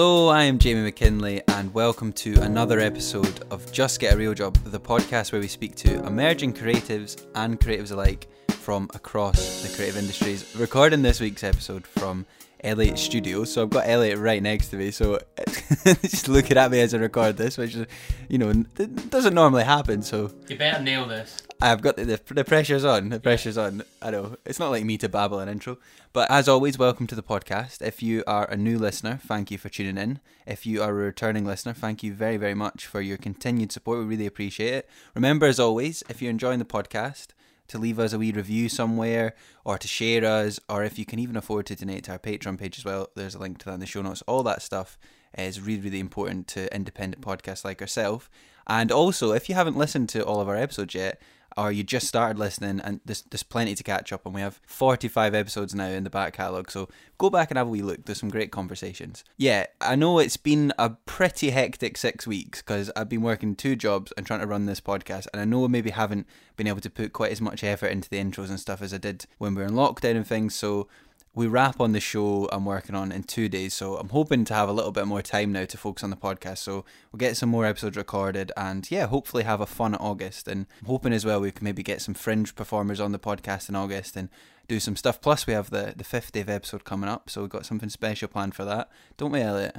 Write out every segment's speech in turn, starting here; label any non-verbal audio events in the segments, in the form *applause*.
Hello, I am Jamie McKinley, and welcome to another episode of Just Get a Real Job, the podcast where we speak to emerging creatives and creatives alike from across the creative industries. Recording this week's episode from Elliot Studios, so I've got Elliot right next to me, so *laughs* just looking at me as I record this, which is, you know, doesn't normally happen. So You better nail this. I've got the, the, the pressure's on. The pressure's on. I know it's not like me to babble an intro, but as always, welcome to the podcast. If you are a new listener, thank you for tuning in. If you are a returning listener, thank you very very much for your continued support. We really appreciate it. Remember, as always, if you're enjoying the podcast, to leave us a wee review somewhere, or to share us, or if you can even afford to donate to our Patreon page as well. There's a link to that in the show notes. All that stuff is really really important to independent podcasts like ourselves. And also, if you haven't listened to all of our episodes yet, or you just started listening and there's, there's plenty to catch up on. We have 45 episodes now in the back catalogue, so go back and have a wee look. There's some great conversations. Yeah, I know it's been a pretty hectic six weeks because I've been working two jobs and trying to run this podcast, and I know I maybe haven't been able to put quite as much effort into the intros and stuff as I did when we were in lockdown and things, so we wrap on the show I'm working on in two days, so I'm hoping to have a little bit more time now to focus on the podcast. So we'll get some more episodes recorded, and yeah, hopefully have a fun August. And I'm hoping as well we can maybe get some fringe performers on the podcast in August and do some stuff. Plus, we have the the 50th episode coming up, so we've got something special planned for that, don't we, Elliot?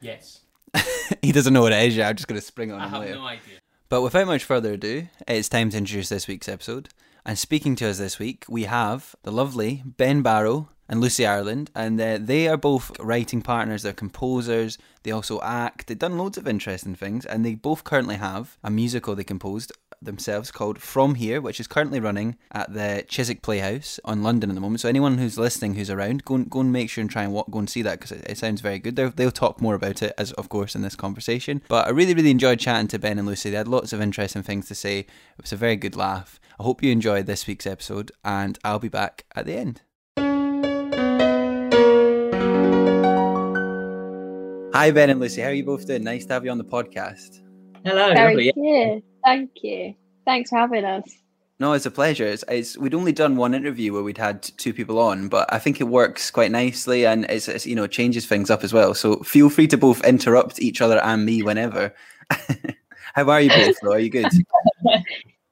Yes. *laughs* he doesn't know what it is yet. I'm just going to spring it on I him have later. no idea. But without much further ado, it's time to introduce this week's episode. And speaking to us this week, we have the lovely Ben Barrow and Lucy Ireland, and uh, they are both writing partners. They're composers. They also act. They've done loads of interesting things, and they both currently have a musical they composed themselves called From Here, which is currently running at the Chiswick Playhouse on London at the moment. So anyone who's listening who's around, go and, go and make sure and try and walk, go and see that because it, it sounds very good. They're, they'll talk more about it as of course in this conversation. But I really really enjoyed chatting to Ben and Lucy. They had lots of interesting things to say. It was a very good laugh. I hope you enjoyed this week's episode, and I'll be back at the end. Hi Ben and Lucy, how are you both doing? Nice to have you on the podcast. Hello. Very lovely. good. Thank you. Thanks for having us. No, it's a pleasure. It's, it's we'd only done one interview where we'd had two people on, but I think it works quite nicely and it's, it's you know changes things up as well. So feel free to both interrupt each other and me whenever. *laughs* How are you both? Though? Are you good? *laughs*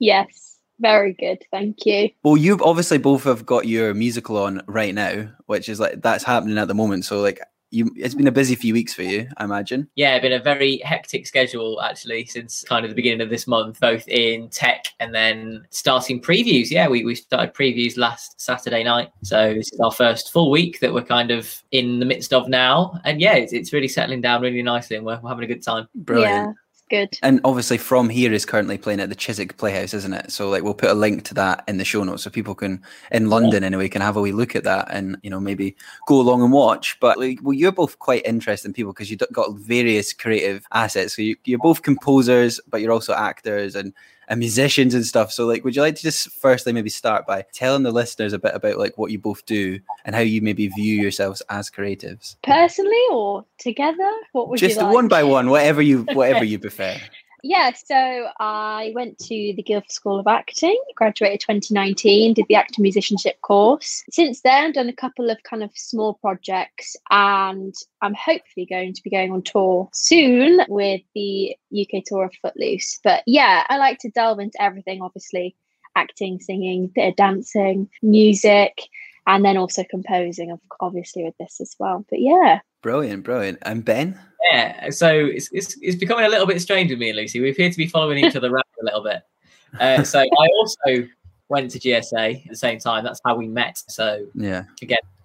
Yes, very good. Thank you. Well, you've obviously both have got your musical on right now, which is like that's happening at the moment. So like you, it's been a busy few weeks for you, I imagine. Yeah, been a very hectic schedule actually since kind of the beginning of this month, both in tech and then starting previews. Yeah, we, we started previews last Saturday night. So this is our first full week that we're kind of in the midst of now. And yeah, it's, it's really settling down really nicely and we're, we're having a good time. Brilliant. Yeah, it's good. And obviously, from here is currently playing at the Chiswick Playhouse, isn't it? So, like, we'll put a link to that in the show notes so people can, in London anyway, can have a wee look at that and you know maybe go along and watch. But like, well, you're both quite interesting people because you've got various creative assets. So you, you're both composers, but you're also actors and and musicians and stuff. So, like, would you like to just firstly maybe start by telling the listeners a bit about like what you both do and how you maybe view yourselves as creatives? Personally or together? What would just you like? one by one, whatever you whatever you *laughs* prefer. Yeah, so I went to the Guildford School of Acting, graduated 2019, did the actor musicianship course. Since then, done a couple of kind of small projects, and I'm hopefully going to be going on tour soon with the UK tour of Footloose. But yeah, I like to delve into everything, obviously acting, singing, bit of dancing, music, and then also composing, of obviously with this as well. But yeah, Brilliant, brilliant. And Ben? Yeah, so it's, it's, it's becoming a little bit strange with me and Lucy. We appear to be following each other *laughs* around a little bit. Uh, so I also went to GSA at the same time. That's how we met. So Yeah.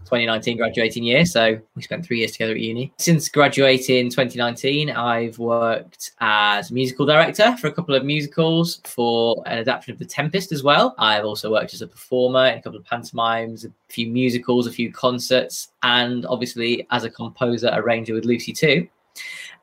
2019 graduating year. So we spent three years together at uni. Since graduating 2019, I've worked as musical director for a couple of musicals for an adaptation of The Tempest as well. I've also worked as a performer in a couple of pantomimes, a few musicals, a few concerts, and obviously as a composer, arranger with Lucy too.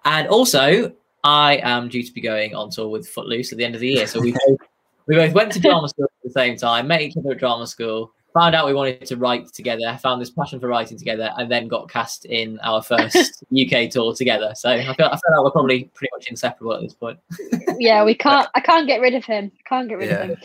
And also, I am due to be going on tour with Footloose at the end of the year. So we *laughs* both, we both went to drama school at the same time, met each other at drama school, found out we wanted to write together, found this passion for writing together, and then got cast in our first *laughs* UK tour together. So I feel, I feel like we're probably pretty much inseparable at this point. yeah, we *laughs* can't. I can't get rid of him. Can't get rid Yeah. of him.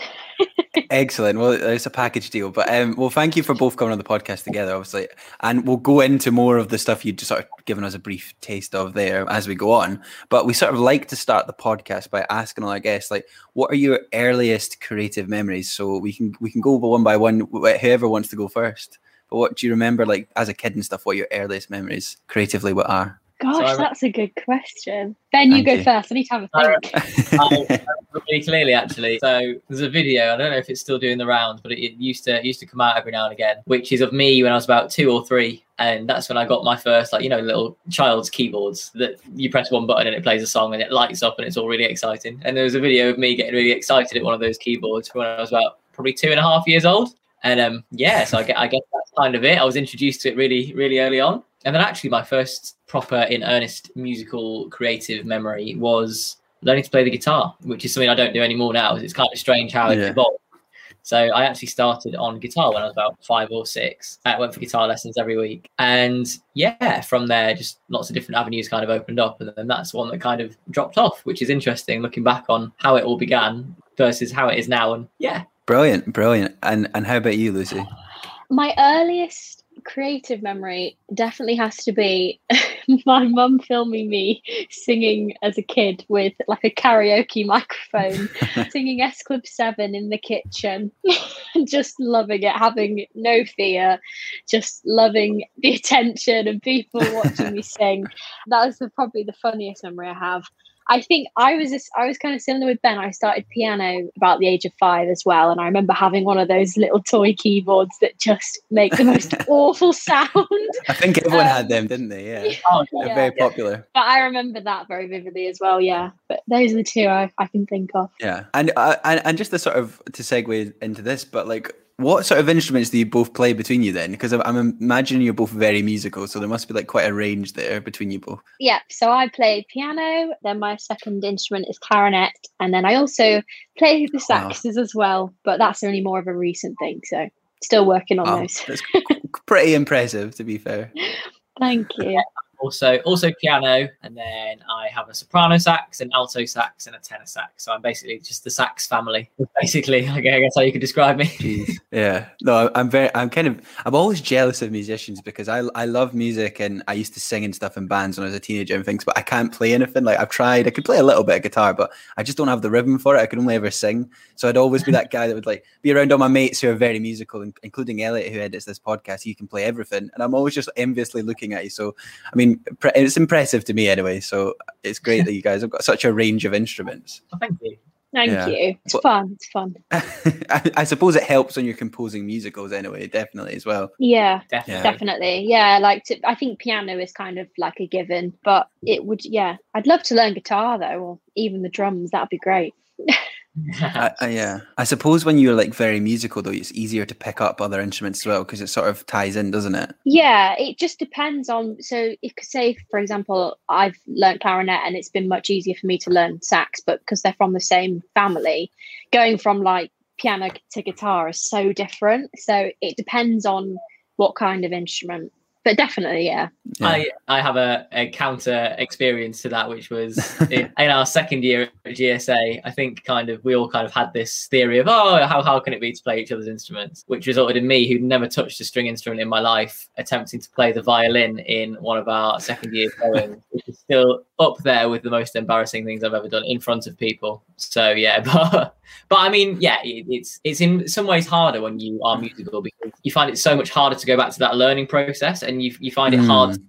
Excellent. Well, it's a package deal. But um, well, thank you for both coming on the podcast together, obviously, and we'll go into more of the stuff you just sort of given us a brief taste of there as we go on. But we sort of like to start the podcast by asking all our guests, like, what are your earliest creative memories? So we can we can go one by one, whoever wants to go first. But what do you remember, like as a kid and stuff? What your earliest memories creatively? What are? Gosh, I re- that's a good question. Ben, you go you. first. I need to have a think. I remember really clearly actually. So there's a video. I don't know if it's still doing the rounds, but it, it used to it used to come out every now and again, which is of me when I was about two or three, and that's when I got my first like you know little child's keyboards that you press one button and it plays a song and it lights up and it's all really exciting. And there was a video of me getting really excited at one of those keyboards when I was about probably two and a half years old. And um, yeah, so I get, I guess that's kind of it. I was introduced to it really, really early on. And then actually, my first proper, in earnest musical creative memory was learning to play the guitar, which is something I don't do anymore now. It's kind of strange how it Yeah. evolved. So I actually started on guitar when I was about five or six. I went for guitar lessons every week, and yeah, from there, just lots of different avenues kind of opened up, and then that's one that kind of dropped off, which is interesting looking back on how it all began versus how it is now. And yeah, Brilliant, brilliant. And and how about you, Lucy? My earliest creative memory definitely has to be *laughs* my mum filming me singing as a kid with like a karaoke microphone, *laughs* singing S Club 7 in the kitchen, *laughs* just loving it, having no fear, just loving the attention and people watching me sing. That was the, probably the funniest memory I have. I think I was just, I was kind of similar with Ben. I started piano about the age of five as well, and I remember having one of those little toy keyboards that just make the most *laughs* awful sound. I think everyone had Um, them, didn't they? Yeah, *laughs* oh, they're yeah. very popular. But I remember that very vividly as well. Yeah, but those are the two I, I can think of. Yeah, and uh, and and just to sort of to segue into this, but like, what sort of instruments do you both play between you then? Because I'm, I'm imagining you're both very musical, so there must be like quite a range there between you both. Yeah, so I play piano. Then my second instrument is clarinet, and then I also play the saxes as well. But that's only more of a recent thing. So still working on those. that's *laughs* pretty impressive, to be fair. *laughs* Thank you. Also also piano and then i have a soprano sax an alto sax and a tenor sax so i'm basically just the sax family basically *laughs* i guess how you could describe me Jeez. Yeah. No, I'm very. I'm kind of. I'm always jealous of musicians because I I love music and I used to sing and stuff in bands when I was a teenager and things, but I can't play anything. Like I've tried. I could play a little bit of guitar, but I just don't have the rhythm for it. I could only ever sing. So I'd always be *laughs* that guy that would like be around all my mates who are very musical, including Elliot, who edits this podcast. He can play everything, and I'm always just enviously looking at you. So I mean, pre- it's impressive to me anyway. So it's great that you guys have got such a range of instruments. Oh, thank you Thank Yeah. you. It's Well- fun. It's fun. *laughs* I, I suppose it helps when you're composing musicals anyway, definitely as well. Yeah, definitely Yeah. definitely. Yeah, like to, I think piano is kind of like a given, but it would. Yeah, I'd love to learn guitar though, or even the drums. That'd be great. *laughs* I, *laughs* I, yeah, I suppose when you're like very musical though, it's easier to pick up other instruments as well because it sort of ties in, doesn't it? Yeah, it just depends on. So, if say, for example, I've learnt clarinet and it's been much easier for me to learn sax, but because they're from the same family, going from like piano to guitar is so different. So, it depends on what kind of instrument. But definitely, yeah. Yeah. I, I have a, a counter experience to that, which was *laughs* in, in our second year at GSA. I think kind of we all kind of had this theory of oh how how can it be to play each other's instruments, which resulted in me who'd never touched a string instrument in my life attempting to play the violin in one of our second year poems, *laughs* which is still up there with the most embarrassing things I've ever done in front of people. So yeah, *laughs* but but I mean yeah, it, it's it's in some ways harder when you are mm. musical because you find it so much harder to go back to that learning process, and you you find it hard to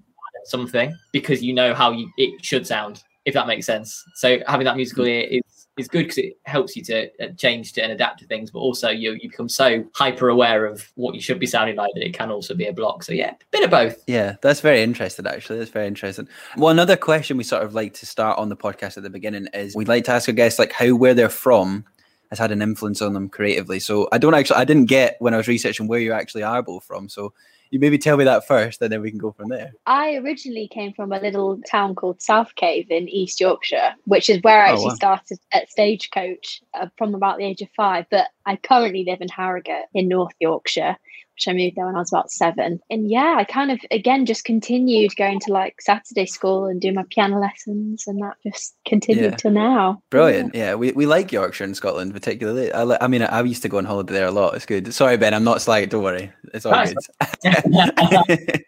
something because you know how you, it should sound if that makes sense so having that musical ear is is good because it helps you to uh, change to and adapt to things, but also you you become so hyper aware of what you should be sounding like that it can also be a block. So yeah, bit of both. Yeah, that's very interesting. Actually, that's very interesting. Well, another question we sort of like to start on the podcast at the beginning is we'd like to ask our guests like how where they're from has had an influence on them creatively. So I don't actually I didn't get when I was researching where you actually are both from. So you maybe tell me that first, and then we can go from there. I originally came from a little town called South Cave in East Yorkshire, which is where I Oh, actually wow. started at Stagecoach uh, from about the age of five. But I currently live in Harrogate in North Yorkshire, which I moved there when I was about seven. And yeah, I kind of again just continued going to like Saturday school and do my piano lessons, and that just continued Yeah. till now. Brilliant. Yeah, we, we like Yorkshire and Scotland particularly. I, I mean, I, used to go on holiday there a lot. It's good. Sorry, Ben, I'm not slight. Don't worry. It's all good. *laughs*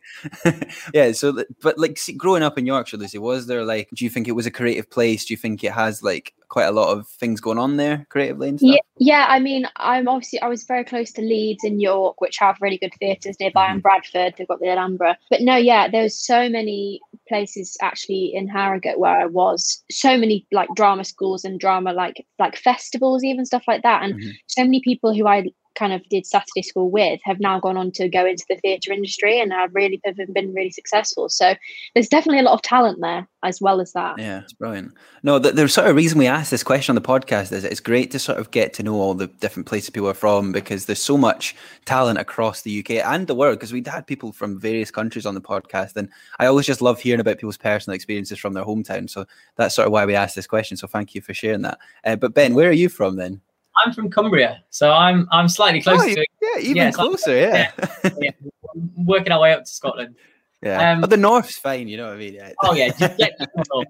yeah. So, but like see, growing up in Yorkshire, Lucy, was there like? Do you think it was a creative place? Do you think it has like quite a lot of things going on there creatively and stuff? Yeah, yeah. I mean, I'm obviously I was very close to Leeds and York, which have really good theatres nearby, and Bradford. They've got the Alhambra. But no, yeah, there's so many places actually in Harrogate where I was. So many like drama schools and drama like like festivals, even stuff like that. And Mhm. so many people who I kind of did Saturday school with have now gone on to go into the theatre industry and have really have been really successful. So there's definitely a lot of talent there as well as that. Yeah, it's brilliant. No, the, the sort of reason we asked this question on the podcast is it's great to sort of get to know all the different places people are from because there's so much talent across the UK and the world. Because we'd had people from various countries on the podcast, and I always just love hearing about people's personal experiences from their hometown. So that's sort of why we asked this question. So thank you for sharing that. Uh, but Ben, where are you from then? I'm from Cumbria, so I'm I'm slightly closer Oh, to Yeah, even I'm- closer. Yeah, yeah, working our way up to Scotland. *laughs* yeah. Um, but the north's fine. You know what I mean? Yeah. Oh yeah, *laughs* just get north,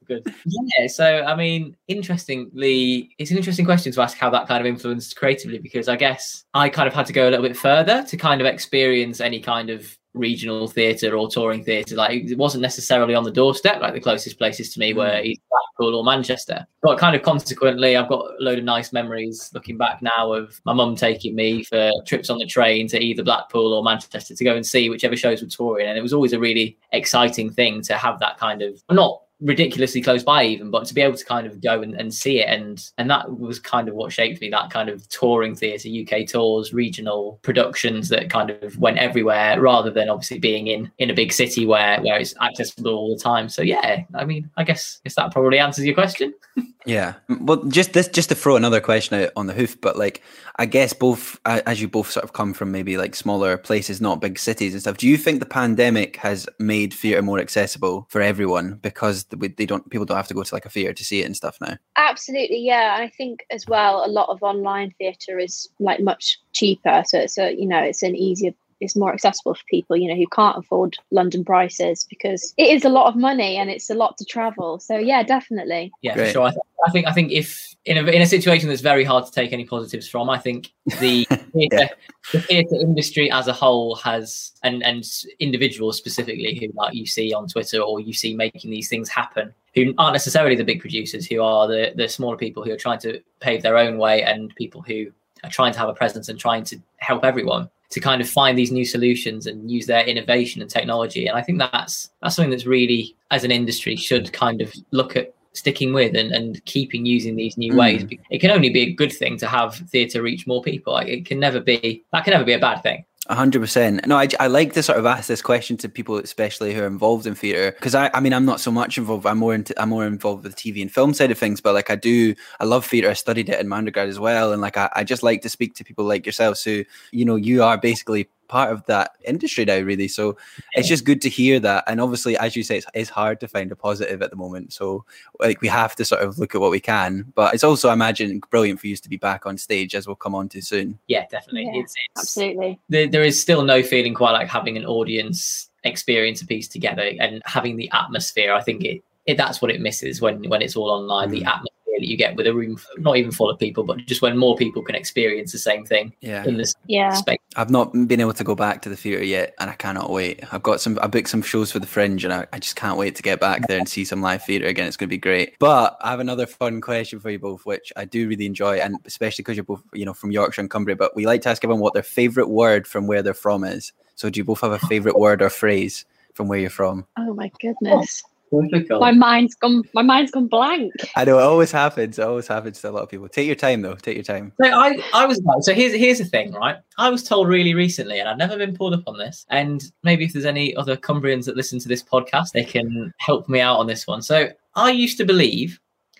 is good. Yeah, so I mean, interestingly, it's an interesting question to ask how that kind of influenced creatively because I guess I kind of had to go a little bit further to kind of experience any kind of regional theatre or touring theatre. Like it wasn't necessarily on the doorstep. Like the closest places to me were hmm. either Blackpool or Manchester. But kind of consequently, I've got a load of nice memories looking back now of my mum taking me for trips on the train to either Blackpool or Manchester to go and see whichever shows were touring. And it was always a really exciting thing to have that kind of not ridiculously close by even but to be able to kind of go and, and see it and and that was kind of what shaped me that kind of touring theatre uk tours regional productions that kind of went everywhere rather than obviously being in in a big city where where it's accessible all the time. So yeah i mean i guess guess that probably answers your question *laughs* Yeah. Well, just this, just to throw another question out on the hoof, but like, I guess both, as you both sort of come from maybe like smaller places, not big cities and stuff. Do you think the pandemic has made theatre more accessible for everyone because th- they don't, people don't have to go to like a theatre to see it and stuff now? Absolutely, yeah. And I think as well, a lot of online theatre is like much cheaper. So it's a, you know, it's an easier, it's more accessible for people, you know, who can't afford London prices because it is a lot of money and it's a lot to travel. So yeah, definitely. yeah Great. for sure I, th- I think i think if in a, in a situation that's very hard to take any positives from i think the *laughs* theatre the theatre industry as a whole has and and individuals specifically who like you see on twitter or you see making these things happen who aren't necessarily the big producers who are the the smaller people who are trying to pave their own way and people who are trying to have a presence and trying to help everyone to kind of find these new solutions and use their innovation and technology. And i think that's that's something that's really as an industry should kind of look at sticking with and, and keeping using these new mm. ways. It can only be a good thing to have theatre reach more people. Like it can never be that can never be a bad thing hundred percent. No, I, I like to sort of ask this question to people, especially who are involved in theatre, because I, I mean, I'm not so much involved. I'm more into, I'm more involved with the TV and film side of things. But like, I do, I love theatre. I studied it in my undergrad as well, and like, I, I just like to speak to people like yourselves, who, you know, you are basically part of that industry now, really. So it's just good to hear that. And obviously, as you say, it's, it's hard to find a positive at the moment. So like, we have to sort of look at what we can. But it's also, I imagine, brilliant for you to be back on stage, as we'll come on to soon. yeah definitely Yeah, it's, it's Absolutely. there, there is still no feeling quite like having an audience experience a piece together and having the atmosphere i think it, it that's what it misses when when it's all online the Mm. atmosphere that you get with a room not even full of people but just when more people can experience the same thing Yeah. in this Yeah. space I've not been able to go back to the theatre yet, and I cannot wait. I've got some, I booked some shows for the Fringe, and I, I just can't wait to get back there and see some live theatre again. It's going to be great. But I have another fun question for you both, which I do really enjoy, and especially because you're both, you know, from Yorkshire and Cumbria. But we like to ask everyone what their favourite word from where they're from is. So, do you both have a favourite word or phrase from where you're from? Oh my goodness. Difficult. My mind's gone. My mind's gone blank. I know it always happens. It always happens to a lot of people. Take your time though. Take your time. So I, I was so here's here's the thing, right? I was told really recently, and I've never been pulled up on this. And maybe if there's any other Cumbrians that listen to this podcast, they can help me out on this one. So I used to believe,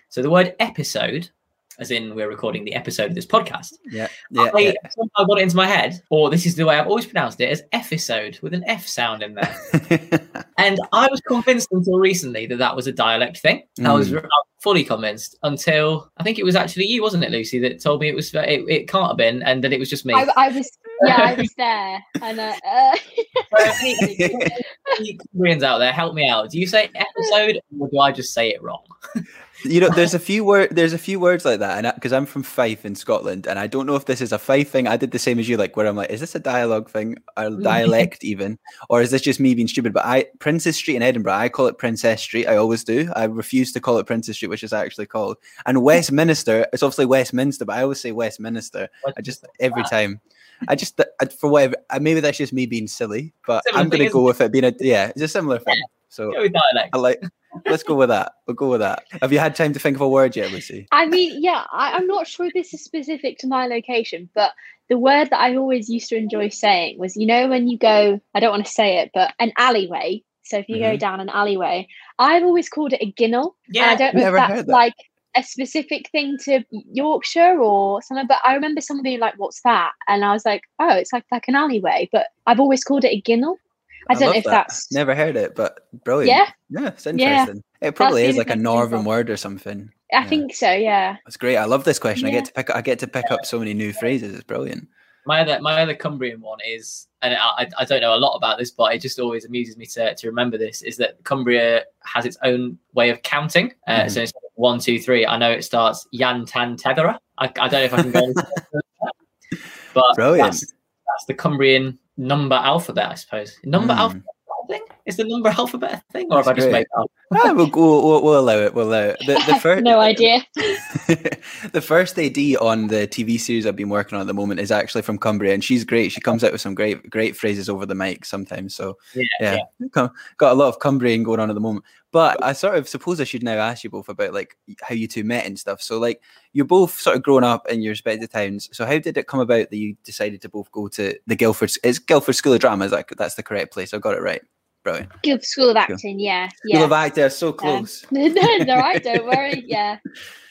so the word episode, as in we're recording the episode of this podcast. Yeah. Yeah. I, yeah. somehow got it into my head, or this is the way I've always pronounced it as episode with an F sound in there. *laughs* And I was convinced until recently that that was a dialect thing. I was Mm. fully convinced until I think it was actually you, wasn't it, Lucy, that told me it was it, it can't have been, and that it was just me. I, I was. Yeah, I was there, and uh, uh, So, any- any Cumbrians out there, help me out. Do you say episode, or do I just say it wrong? *laughs* you know, there's a few word, there's a few words like that, and because I'm from Fife in Scotland, and I don't know if this is a Fife thing. I did the same as you, like where I'm like, is this a dialogue thing or dialect even, or is this just me being stupid? But I, Princes Street in Edinburgh, I call it Princess Street. I always do. I refuse to call it Princes Street, which is actually called. And Westminster, it's obviously Westminster, but I always say Westminster. I just every time. I just I- for whatever. Maybe that's just me being silly, but Similar I'm gonna go with it being a yeah. It's a similar thing. So dialect. I like. Let's go with that. We'll go with that. Have you had time to think of a word yet, Lucy? I mean, yeah, I, I'm not sure this is specific to my location, but the word that I always used to enjoy saying was, you know, when you go, I don't want to say it, but an alleyway. So if you go Mhm. down an alleyway, I've always called it a ginnel. Yeah, I don't know Never if that's that. like a specific thing to Yorkshire or something, but I remember someone being like, "What's that?" And I was like, "Oh, it's like like an alleyway." But I've always called it a ginnel. I, don't love know if that. that's never heard it, but brilliant. yeah. yeah, it's Yeah. interesting. It probably the is like a thing I can think northern word or something. I Yeah. think so. Yeah. It's great. I love this question. I get to pick. I get to pick up so many new phrases. It's brilliant. my other my other Cumbrian one is, and I, I- I don't know a lot about this, but it just always amuses me to, to remember this is that Cumbria has its own way of counting. Uh, Mhm. So it's one, two, three. I know it starts Yan Tan Tethera. I, I don't know if I can go *laughs* into that, but Brilliant. That's, that's the Cumbrian number alphabet, I suppose. Number Mm. alphabet thing is the number alphabet a thing, or have I That's just great. made that up? *laughs* Ah, we'll, we'll, we'll allow it. We'll allow it. The, the *laughs* first, no idea. *laughs* the first AD on the TV series I've been working on at the moment is actually from Cumbria, and she's great. She comes out with some great, great phrases over the mic sometimes. So Yeah, yeah, Got- got a lot of Cumbrian going on at the moment. But I sort of suppose I should now ask you both about like how you two met and stuff. So like you're both sort of grown up in your respective towns. So how did it come about that you decided to both go to the Guildford? It's Guildford School of Drama. Is that that's the correct place? I got it right. Brilliant. Good School of Acting. Yeah. yeah. School of Acting. So close. *laughs* no, no, all right. Don't worry. *laughs* Yeah,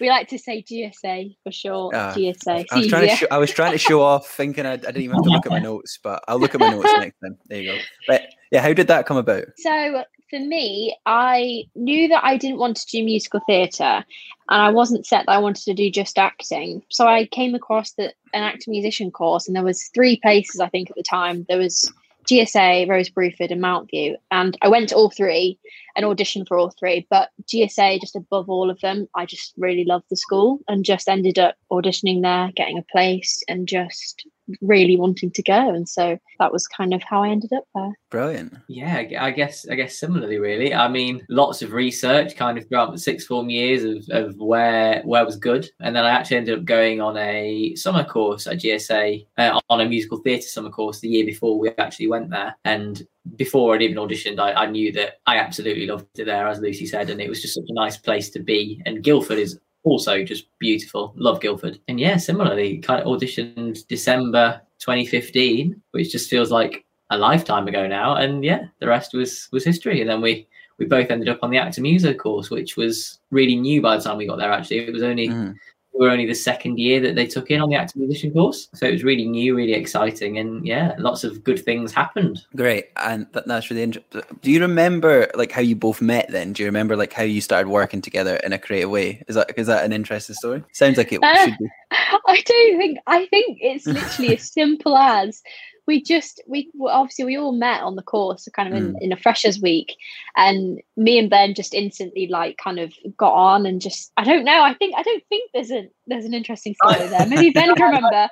we like to say GSA for short. Ah, GSA. I was trying to show, I was trying to show off, thinking I, I didn't even have to look at my *laughs* notes, but I'll look at my notes next time. There you go. But yeah, how did that come about? So for me, I knew that I didn't want to do musical theatre, and I wasn't set that I wanted to do just acting. So I came across the, an actor musician course, and there was three places I think at the time. There was GSA, Rose Bruford, and Mountview, and I went to all three and auditioned for all three. But GSA, just above all of them, I just really loved the school and just ended up auditioning there, getting a place, and just really wanting to go. And so that was kind of how I ended up there. Brilliant. Yeah, I guess I guess similarly, really. I mean, lots of research kind of throughout the six form years of, of where where was good, and then I actually ended up going on a summer course at GSA uh, on a musical theatre summer course the year before we actually went there. And before I'd even auditioned, I, I knew that I absolutely loved it there, as Lucy said, and it was just such a nice place to be. And Guildford is also just beautiful. Love Guildford. And yeah, similarly, kind of auditioned December 2015, which just feels like a lifetime ago now and yeah the rest was was history and then we we both ended up on the actor music course which was really new by the time we got there actually it was only Mm. We were only the second year that they took in on the actor musician course so it was really new really exciting and yeah lots of good things happened Great, and that, that's really interesting. Do you remember like how you both met? Then do you remember like how you started working together in a creative way? Is that is that an interesting story? Sounds like it Uh, should be. *laughs* I don't think I think it's literally as simple as we just we obviously we all met on the course kind of in, mm. in a freshers week and me and Ben just instantly like kind of got on and just I don't know I think I don't think there's a there's an interesting story there maybe *laughs* Ben can remember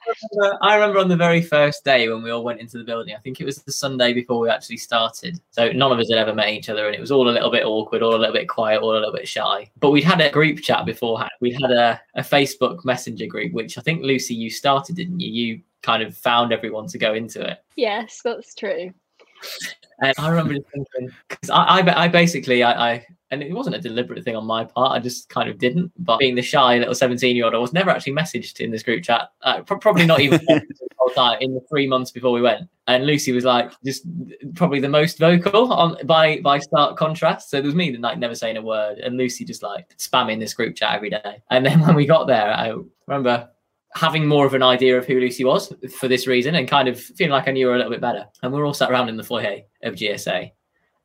I remember on the very first day when we all went into the building. I think it was the Sunday before we actually started. So none of us had ever met each other, and it was all a little bit awkward, all a little bit quiet, all a little bit shy. But we'd had a group chat beforehand. We'd had a, a Facebook Messenger group, which I think Lucy you started, didn't you? You kind of found everyone to go into it. yes that's true And I remember just thinking, because I, I, I basically, I, I, And it wasn't a deliberate thing on my part. I just kind of didn't. But being the shy little 17 year old, I was never actually messaged in this group chat. Uh, pro- probably not even *laughs* the whole time in the three months before we went. And Lucy was like just probably the most vocal on by by stark contrast. So there was me like never saying a word, and Lucy just like spamming this group chat every day. And then when we got there, I remember having more of an idea of who Lucy was for this reason and kind of feeling like I knew her a little bit better. And we are all sat around in the foyer of GSA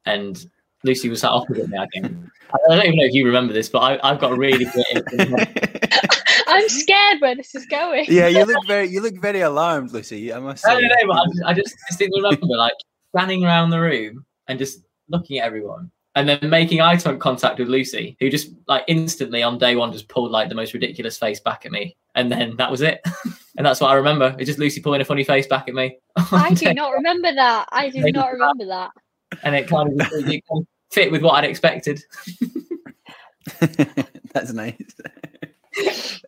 and Lucy was sat opposite me, I think. I don't even know if you remember this, but I, have got a really good *laughs* I'm scared where this is going. Yeah, you look very you look very alarmed, Lucy. I must say. I don't know, but I just, I just distinctly remember like standing around the room and just looking at everyone and then making eye contact with Lucy, who just like instantly on day one just pulled like the most ridiculous face back at me, and then that was it. *laughs* and that's what I remember. It's just Lucy pulling a funny face back at me. *laughs* I do not remember that. I do not remember that. And it kind of, it *laughs* fit with what I'd expected. that's nice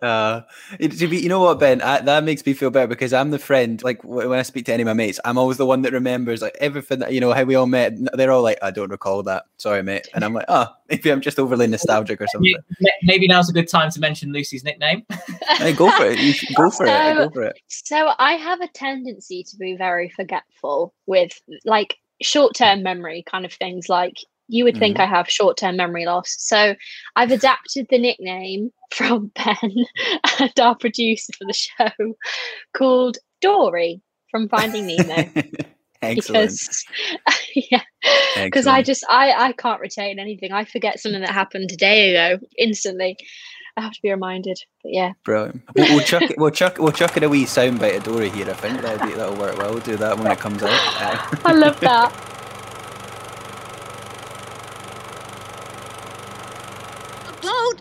uh, you know what, Ben? I, that makes me feel better because I'm the friend. Like when I speak to any of my mates, I'm always the one that remembers like everything that you know how we all met. They're all like, "I don't recall that. Sorry, mate." And I'm like, "Oh, maybe I'm just overly nostalgic or something." Maybe now's a good time to mention Lucy's nickname. *laughs* hey, go for it. You go for so, it. Go for it. So I have a tendency to be very forgetful with like short-term memory kind of things like you would think mm. I have short term memory loss. So I've adapted the nickname *laughs* from Ben and our producer for the show called Dory from Finding Nemo. *laughs* Excellent. Because, *laughs* yeah, because I just I I can't retain anything. I forget something that happened a day ago instantly. I have to be reminded. But yeah, brilliant. We'll, we'll chuck it. We'll chuck. We'll chuck it a wee soundbite of Dory here. I think that'll be that'll work well. We'll do that when it comes out. I love that. boat?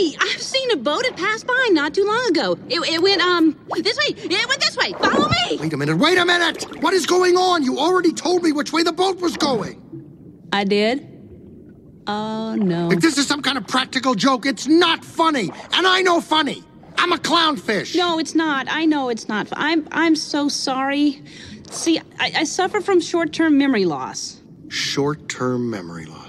Hey, I've seen a boat. It passed by not too long ago. It, it went, um, this way. Yeah, it went this way. Follow me. Wait a minute. Wait a minute. What is going on? You already told me which way the boat was going. I did? Oh, no. If this is some kind of practical joke, it's not funny. And I know funny. I'm a clownfish. No, it's not. I know it's not. I'm, I'm so sorry. See, I, I suffer from short-term memory loss. Short-term memory loss.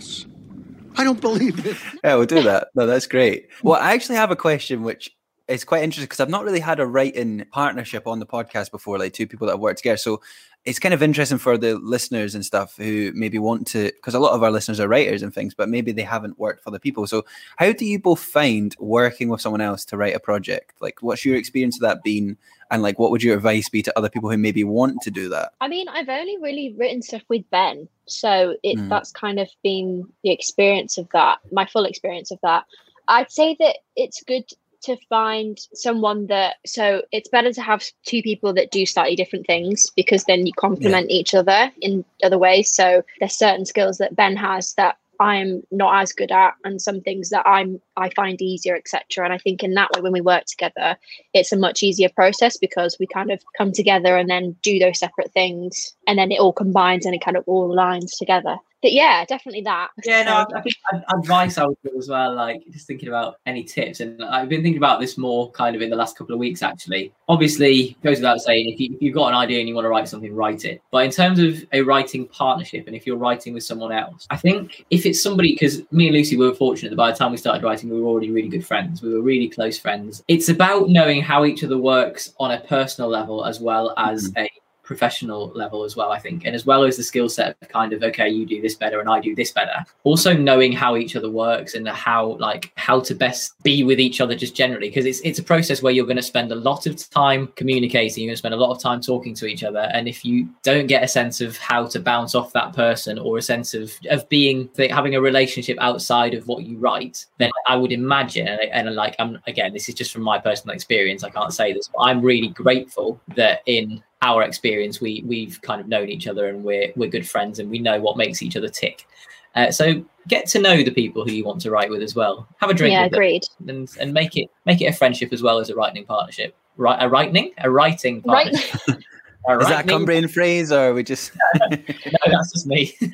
I don't believe it. *laughs* Yeah, we'll do that. No, that's great. Well, I actually have a question which is quite interesting because I've not really had a writing partnership on the podcast before, like two people that have worked together. So it's kind of interesting for the listeners and stuff who maybe want to, because a lot of our listeners are writers and things, but maybe they haven't worked for the people. So how do you both find working with someone else to write a project? Like, what's your experience of that been? And like, what would your advice be to other people who maybe want to do that? I mean, I've only really written stuff with Ben, so it mm. that's kind of been the experience of that, my full experience of that. I'd say that it's good to find someone that so it's better to have two people that do slightly different things because then you complement yeah. each other in other ways so there's certain skills that ben has that I'm not as good at, and some things that I'm I find easier, etc. And I think in that way, when we work together, it's a much easier process because we kind of come together and then do those separate things, and then it all combines and it kind of all aligns together but yeah, definitely that. Yeah, no, I think advice I would give as well, like just thinking about any tips. And I've been thinking about this more kind of in the last couple of weeks, actually. Obviously, goes without saying, if, you, if you've got an idea and you want to write something, write it. But in terms of a writing partnership, and if you're writing with someone else, I think if it's somebody, because me and Lucy were fortunate that by the time we started writing, we were already really good friends. We were really close friends. It's about knowing how each other works on a personal level as well as mm-hmm. a professional level as well, I think. And as well as the skill set of kind of, okay, you do this better and I do this better. Also knowing how each other works and how like how to best be with each other just generally. Because it's it's a process where you're going to spend a lot of time communicating, you're going to spend a lot of time talking to each other. And if you don't get a sense of how to bounce off that person or a sense of of being having a relationship outside of what you write, then I would imagine and, and like I'm again, this is just from my personal experience. I can't say this, but I'm really grateful that in our experience, we we've kind of known each other and we're we're good friends and we know what makes each other tick. Uh, so get to know the people who you want to write with as well. Have a drink. Yeah, agreed. and and make it make it a friendship as well as a writing partnership. Right, a writing, a writing partnership. Right. *laughs* Is that Cumbrian phrase, or are we just? *laughs* no, that's just me. *laughs*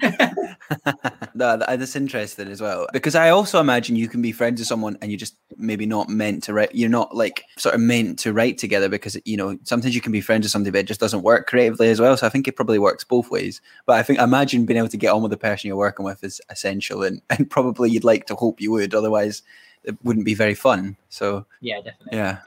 no, uh, that's interesting as well because I also imagine you can be friends with someone and you're just maybe not meant to write. You're not like sort of meant to write together because you know sometimes you can be friends with somebody, but it just doesn't work creatively as well. So I think it probably works both ways. But I think imagine being able to get on with the person you're working with is essential, and *laughs* and probably you'd like to hope you would. Otherwise, it wouldn't be very fun. So Yeah, definitely. yeah.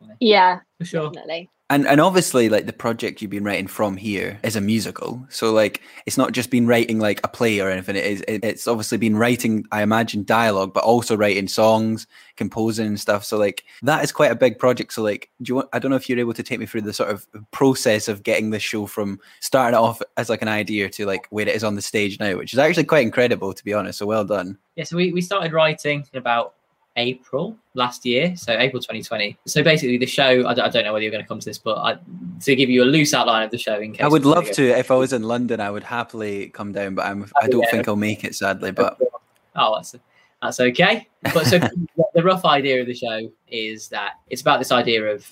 Definitely. Yeah, For sure. definitely. And and obviously, like the project you've been writing from here is a musical. So like, it's not just been writing like a play or anything. It is. It, it's obviously been writing, I imagine, dialogue, but also writing songs, composing and stuff. So like, that is quite a big project. So like, do you want? I don't know if you're able to take me through the sort of process of getting this show from starting it off as like an idea to like where it is on the stage now, which is actually quite incredible, to be honest. So well done. Yeah, so we, we started writing about April last year, so April 2020. So basically, the show, I, d- I don't know whether you're going to come to this, but I, to give you a loose outline of the show in case. I would love go- to if I was in London. I would happily come down, but I'm. I don't yeah. think I'll make it, sadly. But *laughs* Oh, that's that's okay. But so *laughs* the rough idea of the show is that it's about this idea of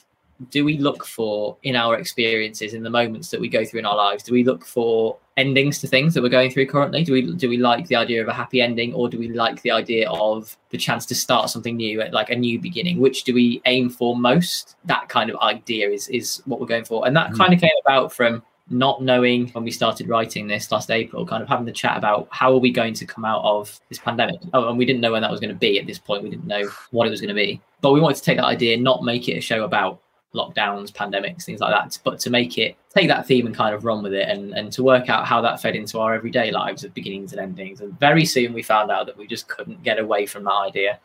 do we look for in our experiences in the moments that we go through in our lives do we look for endings to things that we're going through currently do we do we like the idea of a happy ending or do we like the idea of the chance to start something new like a new beginning which do we aim for most that kind of idea is is what we're going for and that Mhm. kind of came about from not knowing when we started writing this last April, kind of having the chat about how are we going to come out of this pandemic. Oh, and we didn't know when that was going to be at this point. We didn't know what it was going to be. But we wanted to take that idea, not make it a show about lockdowns, pandemics, things like that, but to make it take that theme and kind of run with it and, and to work out how that fed into our everyday lives of beginnings and endings. And very soon we found out that we just couldn't get away from that idea.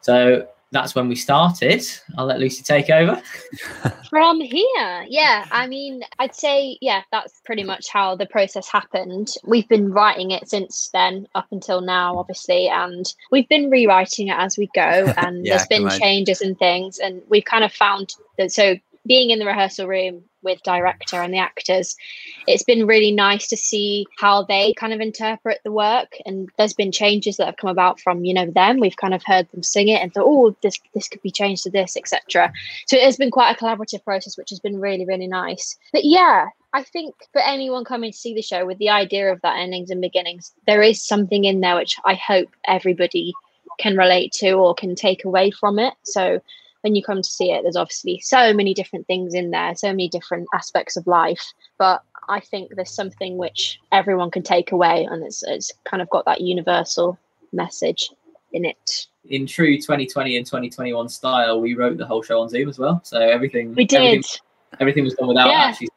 So that's when we started. I'll let Lucy take over. *laughs* From here, yeah, I mean, I'd say, yeah, that's pretty much how the process happened. We've been writing it since then up until now, obviously, and we've been rewriting it as we go. *laughs* And Yeah, I there's can been changes and things, and we've kind of found that. So, being in the rehearsal room with director and the actors, it's been really nice to see how they kind of interpret the work. And there's been changes that have come about from you know them. We've kind of heard them sing it and thought, oh, this this could be changed to this, etc. So it has been quite a collaborative process, which has been really, really nice. But yeah, I think for anyone coming to see the show with the idea of that endings and beginnings, there is something in there which I hope everybody can relate to or can take away from it. So when you come to see it, there's obviously so many different things in there, so many different aspects of life. But I think there's something which everyone can take away, and it's, it's kind of got that universal message in it. In true 2020 and 2021 style, we wrote the whole show on Zoom as well. So everything We everything, did. everything was done without Yeah. actually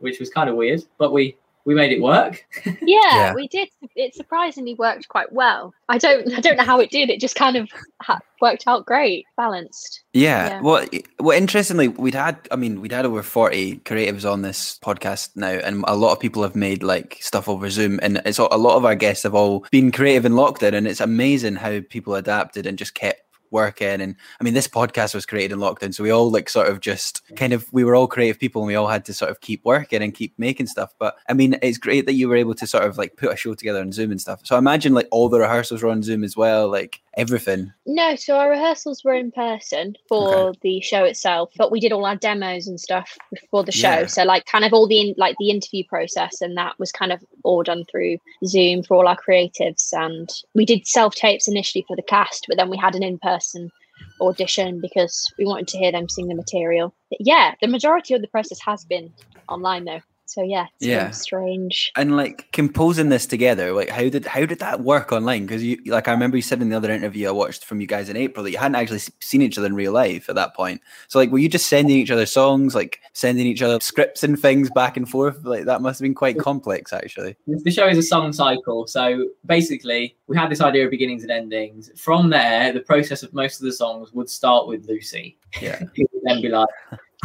which was kind of weird, but we we made it work. *laughs* yeah, Yeah. we did it surprisingly worked quite well i don't i don't know how it did it just kind of ha- worked out great balanced Yeah. Yeah. Well, well, interestingly, we'd had, I mean, we'd had over 40 creatives on this podcast now, and a lot of people have made like stuff over Zoom. And it's a lot of our guests have all been creative in lockdown. And it's amazing how people adapted and just kept working. And I mean, this podcast was created in lockdown. So we all like sort of just kind of, we were all creative people and we all had to sort of keep working and keep making stuff. But I mean, it's great that you were able to sort of like put a show together on Zoom and stuff. So I imagine like all the rehearsals were on Zoom as well, like everything. no so our rehearsals were in person for the show itself but we did all our demos and stuff before the show. Yeah. so like kind of all the in, like the interview process and that was kind of all done through zoom for all our creatives. And we did self tapes initially for the cast but then we had an in-person audition because we wanted to hear them sing the material. But yeah the majority of the process has been online though so yeah it's Yeah. been strange and like composing this together like how did how did that work online because you like i remember you said in the other interview i watched from you guys in april that you hadn't actually seen each other in real life at that point so like were you just sending each other songs like sending each other scripts and things back and forth like that must have been quite complex actually The show is a song cycle. So basically, we had this idea of beginnings and endings. From there, the process of most of the songs would start with Lucy. Yeah. *laughs* Then be like,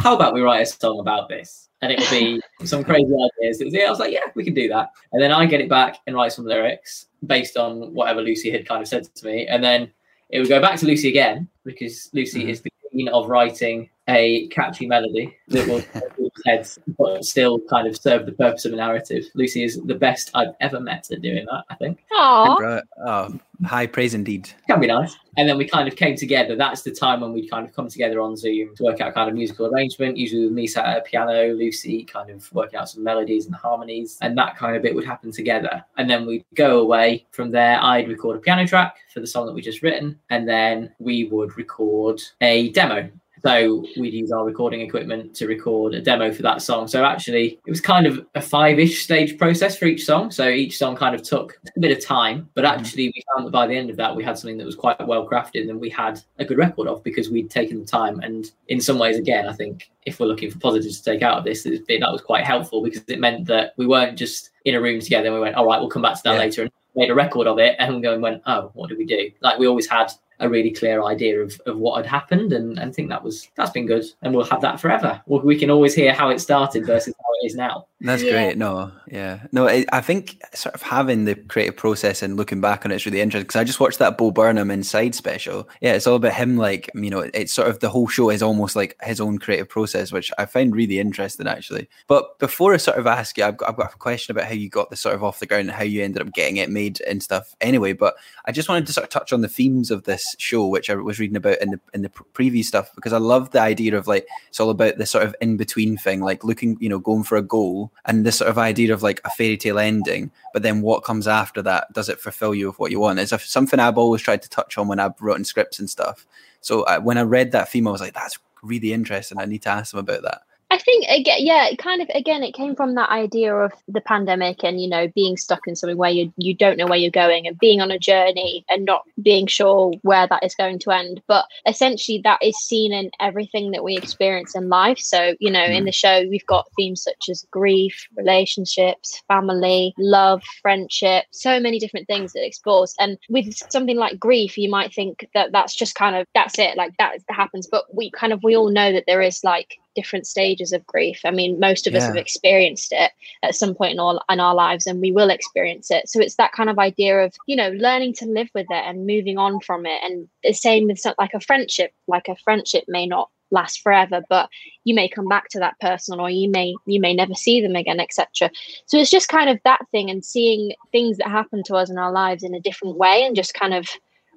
how about we write a song about this? And it would be *laughs* some crazy ideas. It was, yeah, I was like, yeah, we can do that. And then I get it back and write some lyrics based on whatever Lucy had kind of said to me. And then it would go back to Lucy again because Lucy Mhm. is the queen of writing a catchy melody that will *laughs* head, but still kind of serve the purpose of a narrative. Lucy is the best I've ever met at doing that. I think Aww. Oh, high praise indeed. can be nice. And then we kind of came together. That's the time when we'd kind of come together on Zoom to work out kind of musical arrangement. Usually with me sat at a piano, Lucy kind of working out some melodies and harmonies, and that kind of bit would happen together. And then we'd go away from there. I'd record a piano track for the song that we just written, and then we would record a demo. So we'd use our recording equipment to record a demo for that song. So actually, it was kind of a five-ish stage process for each song. So each song kind of took a bit of time, but mm-hmm. actually, we found that by the end of that, we had something that was quite well crafted and we had a good record of because we'd taken the time. And in some ways, again, I think if we're looking for positives to take out of this, that was quite helpful because it meant that we weren't just in a room together and we went, all right, we'll come back to that Yeah. later and made a record of it and going went, oh, what did we do? Like we always had a really clear idea of, of what had happened and, and I think that was that's been good and we'll have that forever. We- We can always hear how it started versus how it is now. That's Yeah. great. No, yeah, no. I, I think sort of having the creative process and looking back on it is really interesting because I just watched that Bo Burnham Inside special. Yeah, it's all about him. Like you know, it's sort of the whole show is almost like his own creative process, which I find really interesting actually. But before I sort of ask you, I've got, I've got a question about how you got this sort of off the ground and how you ended up getting it made and stuff. Anyway, but I just wanted to sort of touch on the themes of this show, which I was reading about in the in the pr- preview stuff because I love the idea of like it's all about the sort of in between thing, like looking, you know, going for a goal and this sort of idea of like a fairy tale ending, but then what comes after that? Does it fulfill you with what you want? It's something I've always tried to touch on when I've written scripts and stuff. So I, when I read that theme, I was like, that's really interesting. I need to ask them about that. I think again, yeah, it kind of again, it came from that idea of the pandemic and you know being stuck in something where you you don't know where you're going and being on a journey and not being sure where that is going to end. But essentially, that is seen in everything that we experience in life. So you know, in Mm. the show, we've got themes such as grief, relationships, family, love, friendship, so many different things that it explores. And with something like grief, you might think that that's just kind of that's it, like that happens. But we kind of we all know that there is like different stages of grief. I mean, most of us have experienced it at some point in all in our lives, and we will experience it. So it's that kind of idea of you know learning to live with it and moving on from it. And the same with something like a friendship. Like a friendship may not last forever, but you may come back to that person, or you may you may never see them again, etc. So it's just kind of that thing, and seeing things that happen to us in our lives in a different way, and just kind of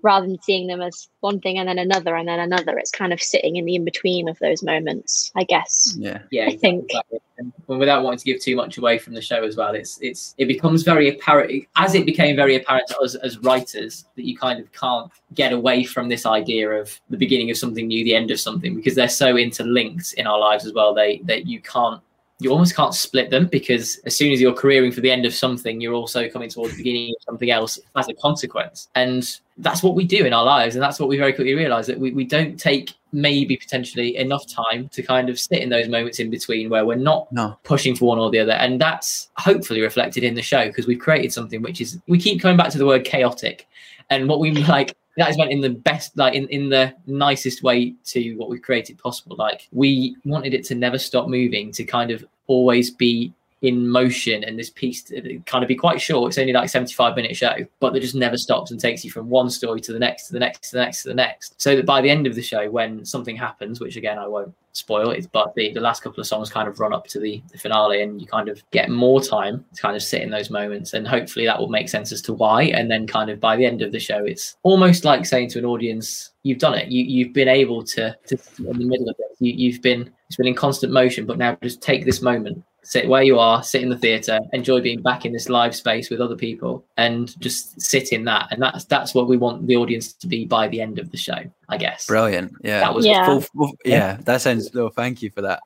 rather than seeing them as one thing and then another and then another, it's kind of sitting in the in between of those moments, I guess. Yeah. Yeah, I think. exactly. And without wanting to give too much away from the show as well, it's it's it becomes very apparent as it became very apparent to us as writers that you kind of can't get away from this idea of the beginning of something new, the end of something, because they're so interlinked in our lives as well. They that you can't you almost can't split them because as soon as you're careering for the end of something, you're also coming towards the beginning of something else as a consequence. And that's what we do in our lives. And that's what we very quickly realize that we, we don't take maybe potentially enough time to kind of sit in those moments in between where we're not No. pushing for one or the other. And that's hopefully reflected in the show because we've created something which is we keep coming back to the word chaotic. And what we *laughs* like that is meant in the best like in, in the nicest way to what we've created possible. Like we wanted it to never stop moving, to kind of always be in motion and this piece kind of be quite short. It's only like 75 minute show, but that just never stops and takes you from one story to the next, to the next, to the next, to the next. So that by the end of the show, when something happens, which again I won't spoil it, but the, the last couple of songs kind of run up to the, the finale and you kind of get more time to kind of sit in those moments. And hopefully that will make sense as to why. And then kind of by the end of the show, it's almost like saying to an audience, you've done it. You you've been able to to in the middle of it. You, you've been it's been in constant motion, but now just take this moment, sit where you are, sit in the theatre, enjoy being back in this live space with other people, and just sit in that. And that's that's what we want the audience to be by the end of the show, I guess. Brilliant. Yeah. That was Yeah. Full- full- yeah, that sounds. No, thank you for that.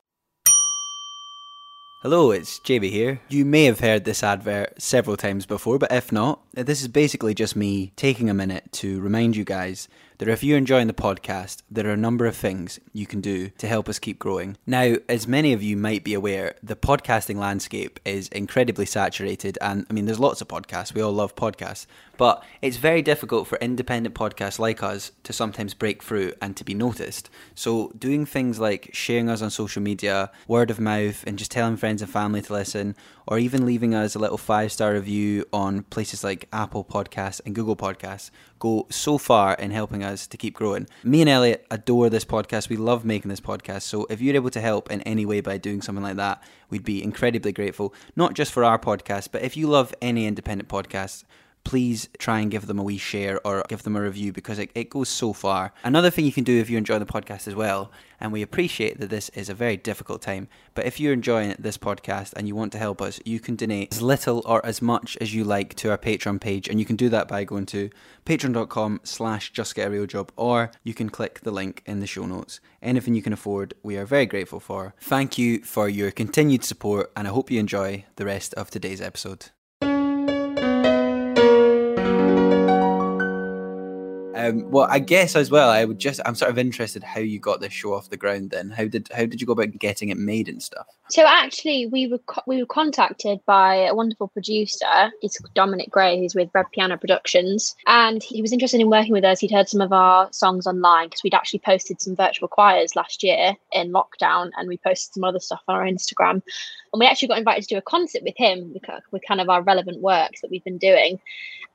Hello, it's JB here. You may have heard this advert several times before, but if not, this is basically just me taking a minute to remind you guys that if you're enjoying the podcast, there are a number of things you can do to help us keep growing. Now, as many of you might be aware, the podcasting landscape is incredibly saturated, and I mean, there's lots of podcasts. We all love podcasts, but it's very difficult for independent podcasts like us to sometimes break through and to be noticed. So, doing things like sharing us on social media, word of mouth, and just telling friends and family to listen, or even leaving us a little five star review on places like Apple Podcasts and Google Podcasts go so far in helping us to keep growing. Me and Elliot adore this podcast. We love making this podcast. So if you're able to help in any way by doing something like that, we'd be incredibly grateful. Not just for our podcast, but if you love any independent podcast, please try and give them a wee share or give them a review because it, it goes so far. Another thing you can do if you enjoy the podcast as well, and we appreciate that this is a very difficult time, but if you're enjoying this podcast and you want to help us, you can donate as little or as much as you like to our Patreon page, and you can do that by going to patreon.com slash just get a real job, or you can click the link in the show notes. Anything you can afford, we are very grateful for. Thank you for your continued support, and I hope you enjoy the rest of today's episode. Um, well, I guess as well, I would just I'm sort of interested how you got this show off the ground. Then, how did how did you go about getting it made and stuff? So actually, we were co- we were contacted by a wonderful producer. It's Dominic Gray, who's with Red Piano Productions, and he was interested in working with us. He'd heard some of our songs online because we'd actually posted some virtual choirs last year in lockdown, and we posted some other stuff on our Instagram. And we actually got invited to do a concert with him with, with kind of our relevant works that we've been doing.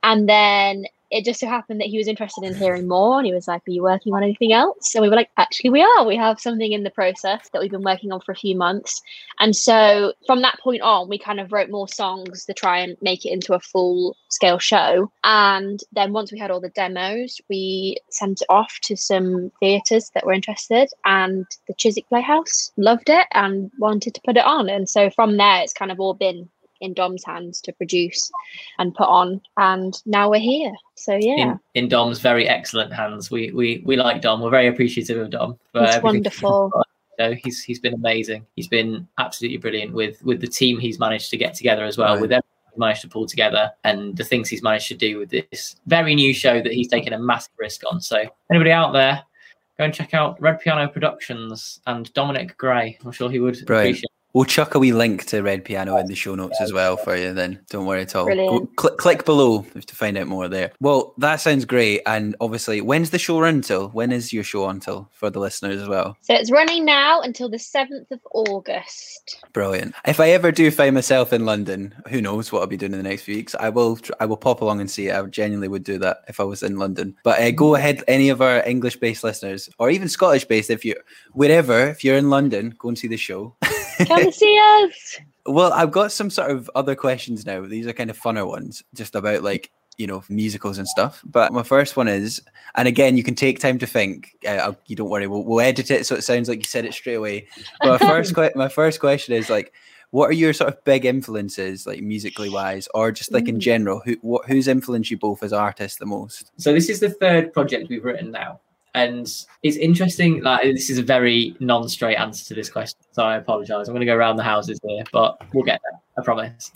And then it just so happened that he was interested in hearing more and he was like are you working on anything else? And we were like actually we are. We have something in the process that we've been working on for a few months. And so from that point on we kind of wrote more songs to try and make it into a full scale show. And then once we had all the demos we sent it off to some theatres that were interested and the chiswick playhouse loved it and wanted to put it on. And so from there it's kind of all been in Dom's hands to produce and put on, and now we're here. So yeah, in, in Dom's very excellent hands. We we we like Dom. We're very appreciative of Dom. For it's everything. wonderful. So he's he's been amazing. He's been absolutely brilliant with with the team he's managed to get together as well. Right. With everything he's managed to pull together and the things he's managed to do with this very new show that he's taken a massive risk on. So anybody out there, go and check out Red Piano Productions and Dominic Gray. I'm sure he would Brilliant. appreciate. We'll chuck a wee link to Red Piano in the show notes as well for you. Then don't worry at all. Go, click click below to find out more there. Well, that sounds great. And obviously, when's the show run till? When is your show until for the listeners as well? So it's running now until the 7th of August. Brilliant. If I ever do find myself in London, who knows what I'll be doing in the next few weeks? I will. I will pop along and see it. I genuinely would do that if I was in London. But uh, go ahead, any of our English-based listeners, or even Scottish-based, if you wherever, if you're in London, go and see the show. *laughs* Come see us. *laughs* Well, I've got some sort of other questions now. These are kind of funner ones, just about like you know musicals and stuff. But my first one is, and again, you can take time to think. Uh, you don't worry, we'll, we'll edit it so it sounds like you said it straight away. But my first que- my first question is like, what are your sort of big influences, like musically wise, or just like in Mm. general? Who what who's influenced you both as artists the most? So this is the third project we've written now. And it's interesting, like this is a very non-straight answer to this question. So I apologize. I'm gonna go around the houses here, but we'll get there, I promise.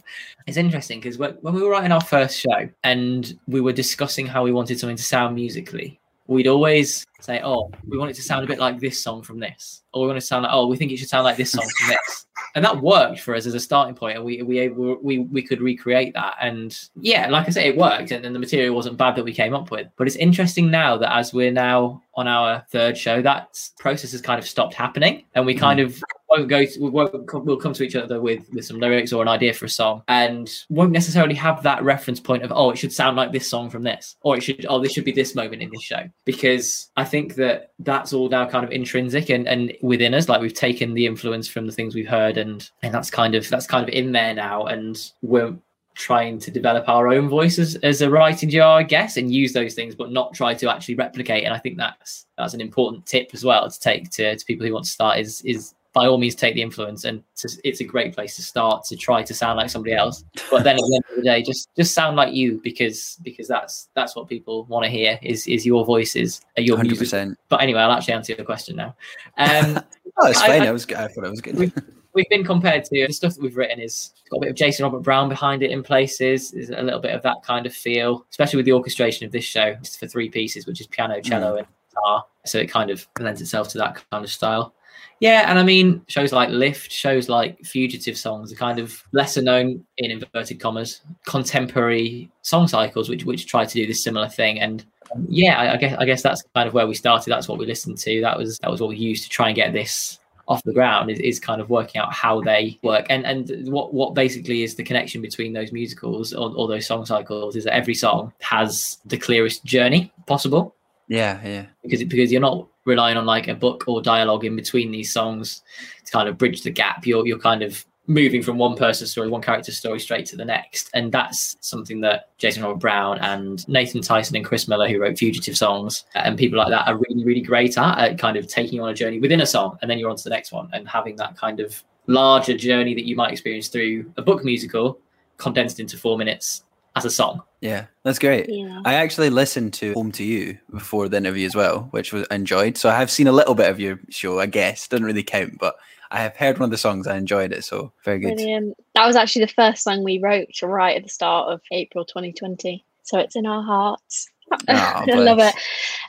It's interesting because when, we were writing our first show and we were discussing how we wanted something to sound musically, we'd always say, Oh, we want it to sound a bit like this song from this. Or we want to sound like, oh, we think it should sound like this song from this. And that worked for us as a starting point, and we we we we could recreate that. And yeah, like I say, it worked, and, and the material wasn't bad that we came up with. But it's interesting now that as we're now on our third show, that process has kind of stopped happening, and we kind mm. of won't go. To, we won't we'll come to each other with with some lyrics or an idea for a song, and won't necessarily have that reference point of oh, it should sound like this song from this, or it should oh, this should be this moment in this show, because I think that that's all now kind of intrinsic and and within us. Like we've taken the influence from the things we've heard, and and that's kind of that's kind of in there now, and we're trying to develop our own voices as a writing jar, I guess, and use those things, but not try to actually replicate. And I think that's that's an important tip as well to take to, to people who want to start is is by all means take the influence and to, it's a great place to start to try to sound like somebody else but then at the end of the day just just sound like you because because that's that's what people want to hear is is your voices your Hundred music percent. but anyway i'll actually answer your question now um *laughs* Oh, it's I- fine. I- I, was. I thought it was good. We- we've been compared to the stuff that we've written is got a bit of Jason Robert Brown behind it in places. Is a little bit of that kind of feel, especially with the orchestration of this show. It's for three pieces, which is piano, cello, and guitar. So it kind of lends itself to that kind of style. Yeah, and I mean shows like Lift, shows like Fugitive songs are kind of lesser known in inverted commas, contemporary song cycles, which which try to do this similar thing. And um, yeah, I, I guess I guess that's kind of where we started. That's what we listened to. That was that was what we used to try and get this off the ground is, is kind of working out how they work and and what what basically is the connection between those musicals or, or those song cycles is that every song has the clearest journey possible Yeah, yeah. because because you're not relying on like a book or dialogue in between these songs to kind of bridge the gap. You're you're kind of moving from one person's story, one character's story, straight to the next, and that's something that Jason Robert Brown and Nathan Tysen and Chris Miller, who wrote Fugitive songs, uh, and people like that, are really really great at, at kind of taking you on a journey within a song, and then you're on to the next one, and having that kind of larger journey that you might experience through a book musical condensed into four minutes as a song. Yeah, that's great. Yeah. I actually listened to Home to You before the interview as well, which was enjoyed. So I have seen a little bit of your show, I guess. Doesn't really count, but I have heard one of the songs. I enjoyed it, so very good. Brilliant. That was actually the first song we wrote right at the start of April 2020. So it's in our hearts. Ah, *laughs* I love it.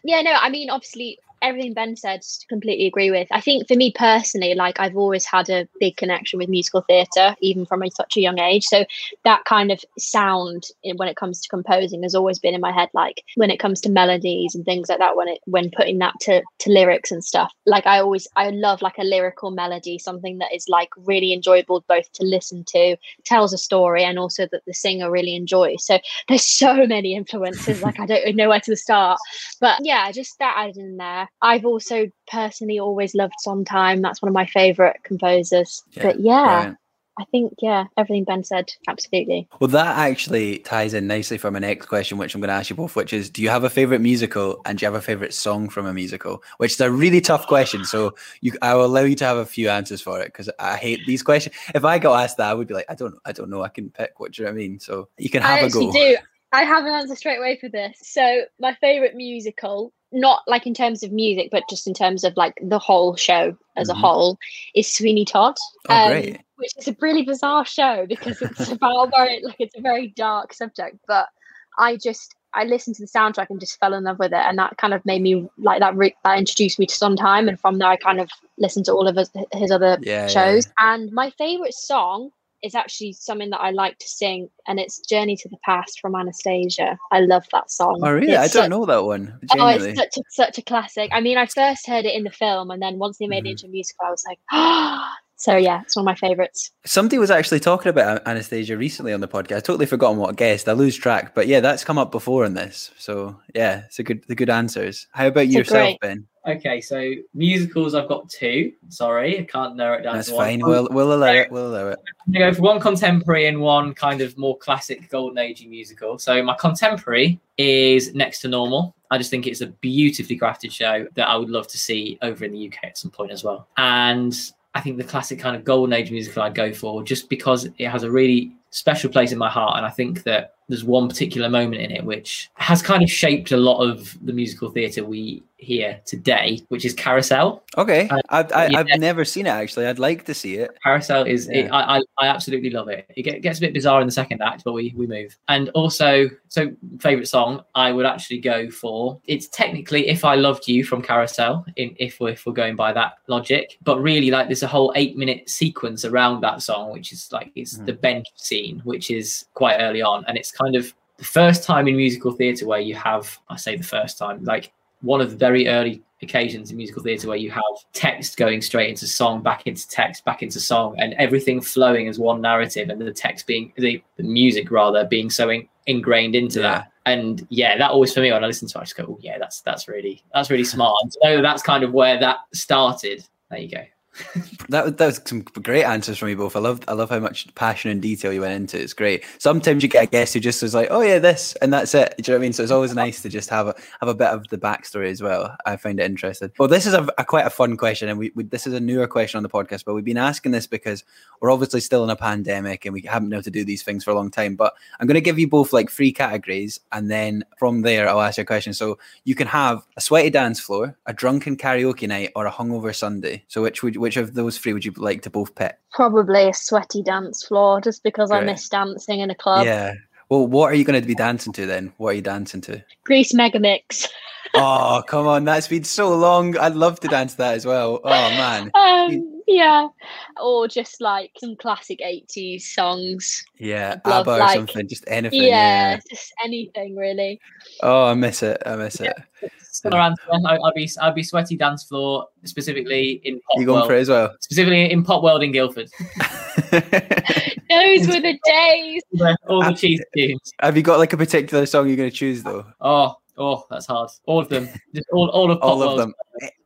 Yeah, no, I mean, obviously, everything Ben said, completely agree with. I think for me personally, like I've always had a big connection with musical theatre, even from such a young age. So that kind of sound when it comes to composing has always been in my head. Like when it comes to melodies and things like that, when it when putting that to to lyrics and stuff. Like I always I love like a lyrical melody, something that is like really enjoyable both to listen to, tells a story, and also that the singer really enjoys. So there's so many *laughs* influences. like I don't know where to start. But yeah, just that added in there. I've also personally always loved Sondheim. That's one of my favourite composers. Yeah, but yeah. I think yeah, everything Ben said, absolutely. Well, that actually ties in nicely for my next question, which I'm going to ask you both, which is Do you have a favorite musical and do you have a favorite song from a musical? Which is a really tough question. So you, I will allow you to have a few answers for it because I hate these questions. If I got asked that, I would be like, I don't, I don't know. I can pick. What do you know I mean? So you can have I a actually go. do. I have an answer straight away for this. So my favourite musical, not like in terms of music, but just in terms of like the whole show as Mhm. a whole, is Sweeney Todd. Oh, great. Which is a really bizarre show because it's *laughs* about very like it's a very dark subject. But I just I listened to the soundtrack and just fell in love with it, and that kind of made me like that. Re- that introduced me to Sondheim, and from there I kind of listened to all of his, his other Yeah, yeah, shows. And my favorite song is actually something that I like to sing, and it's "Journey to the Past" from Anastasia. I love that song. Oh, really? It's I don't such- know that one. Oh, Genuinely. it's such a, such a classic. I mean, I first heard it in the film, and then once they made Mhm. it into a musical, I was like, ah. *gasps* so yeah, it's one of my favorites. Somebody was actually talking about Anastasia recently on the podcast. I totally forgotten what guest. I lose track, but yeah, that's come up before in this. So yeah, it's a good, the good answers. How about It's yourself, great- Ben? Okay, so musicals, I've got two. Sorry, I can't narrow it down. That's fine. We'll we'll allow it. We'll allow it. I'm gonna go for one contemporary and one kind of more classic golden agey musical. So my contemporary is Next to Normal. I just think it's a beautifully crafted show that I would love to see over in the UK at some point as well. And I think the classic kind of golden age musical I'd go for just because it has a really special place in my heart. And I think that there's one particular moment in it which has kind of shaped a lot of the musical theatre we hear today, which is Carousel. Okay, Uh, I've I, yeah. I've never seen it actually. I'd like to see it. Carousel is it, Yeah. I, I I absolutely love it. It gets a bit bizarre in the second act, but we we move. And also, so favorite song I would actually go for. It's technically "If I Loved You" from Carousel. In if we're if we're going by that logic, but really like there's a whole eight minute sequence around that song, which is like it's Mhm. the bench scene, which is quite early on, and it's kind of the first time in musical theatre where you have I say the first time like one of the very early occasions in musical theatre where you have text going straight into song, back into text, back into song, and everything flowing as one narrative, and the text being the, the music rather being so in, ingrained into Yeah. that. And yeah, that always for me when I listen to it, I just go, oh yeah, that's that's really that's really smart. And so that's kind of where that started. There you go. That was- that was some great answers from you both. I love I love how much passion and detail you went into. It's great. Sometimes you get a guest who just is like, oh yeah, this and that's it. Do you know what I mean? So it's always nice to just have a have a bit of the backstory as well. I find it interesting. Well, this is a, a quite a fun question, and we, we this is a newer question on the podcast, but we've been asking this because we're obviously still in a pandemic and we haven't been able to do these things for a long time. But I'm going to give you both like three categories, and then from there I'll ask you a question. So you can have a sweaty dance floor, a drunken karaoke night, or a hungover Sunday. So which would which of those three would you like to both pick? Probably a sweaty dance floor, just because I miss dancing in a club. yeah. Well, what are you going to be dancing to then? What are you dancing to? Grease Megamix. *laughs* Oh, come on. That's been so long. I'd love to dance that as well. Oh, man. *laughs* um, yeah, or just like some classic '80s songs. Yeah. Love, ABBA or like- something. Just anything. Yeah, Yeah. just anything really. Oh, I miss it. I miss it. Similar answer. I, I'd be I'd be sweaty dance floor specifically in pop You going world, for it as well? specifically in Popworld in Guildford. *laughs* Those were the days. *laughs* all the ah, cheese tunes. Have you got like a particular song you're going to choose though? Oh, Oh, that's hard. All of them. Just all, all of pop All of Potwell's- them.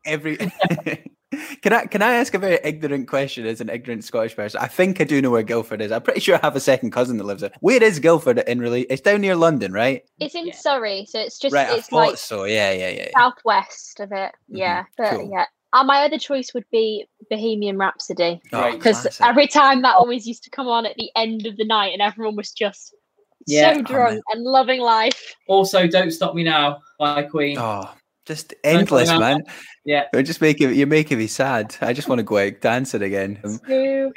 Every. *laughs* *laughs* can I can I ask a very ignorant question as an ignorant Scottish person? I think I do know where Guildford is. I'm pretty sure I have a second cousin that lives there. Where is Guildford in really? It's down near London, right? It's in Yeah. Surrey, so it's just right, I it's thought like so. Yeah, yeah, yeah. yeah. southwest of it. Mm-hmm. Yeah, but cool. yeah. And my other choice would be Bohemian Rhapsody Oh, because classic. every time that always used to come on at the end of the night, and everyone was just Yeah. so Oh, drunk and loving life. Also, Don't Stop Me Now by Queen. Oh, just endless, man. Yeah. You're just making you're making me sad. I just want to go out dancing again. Um, the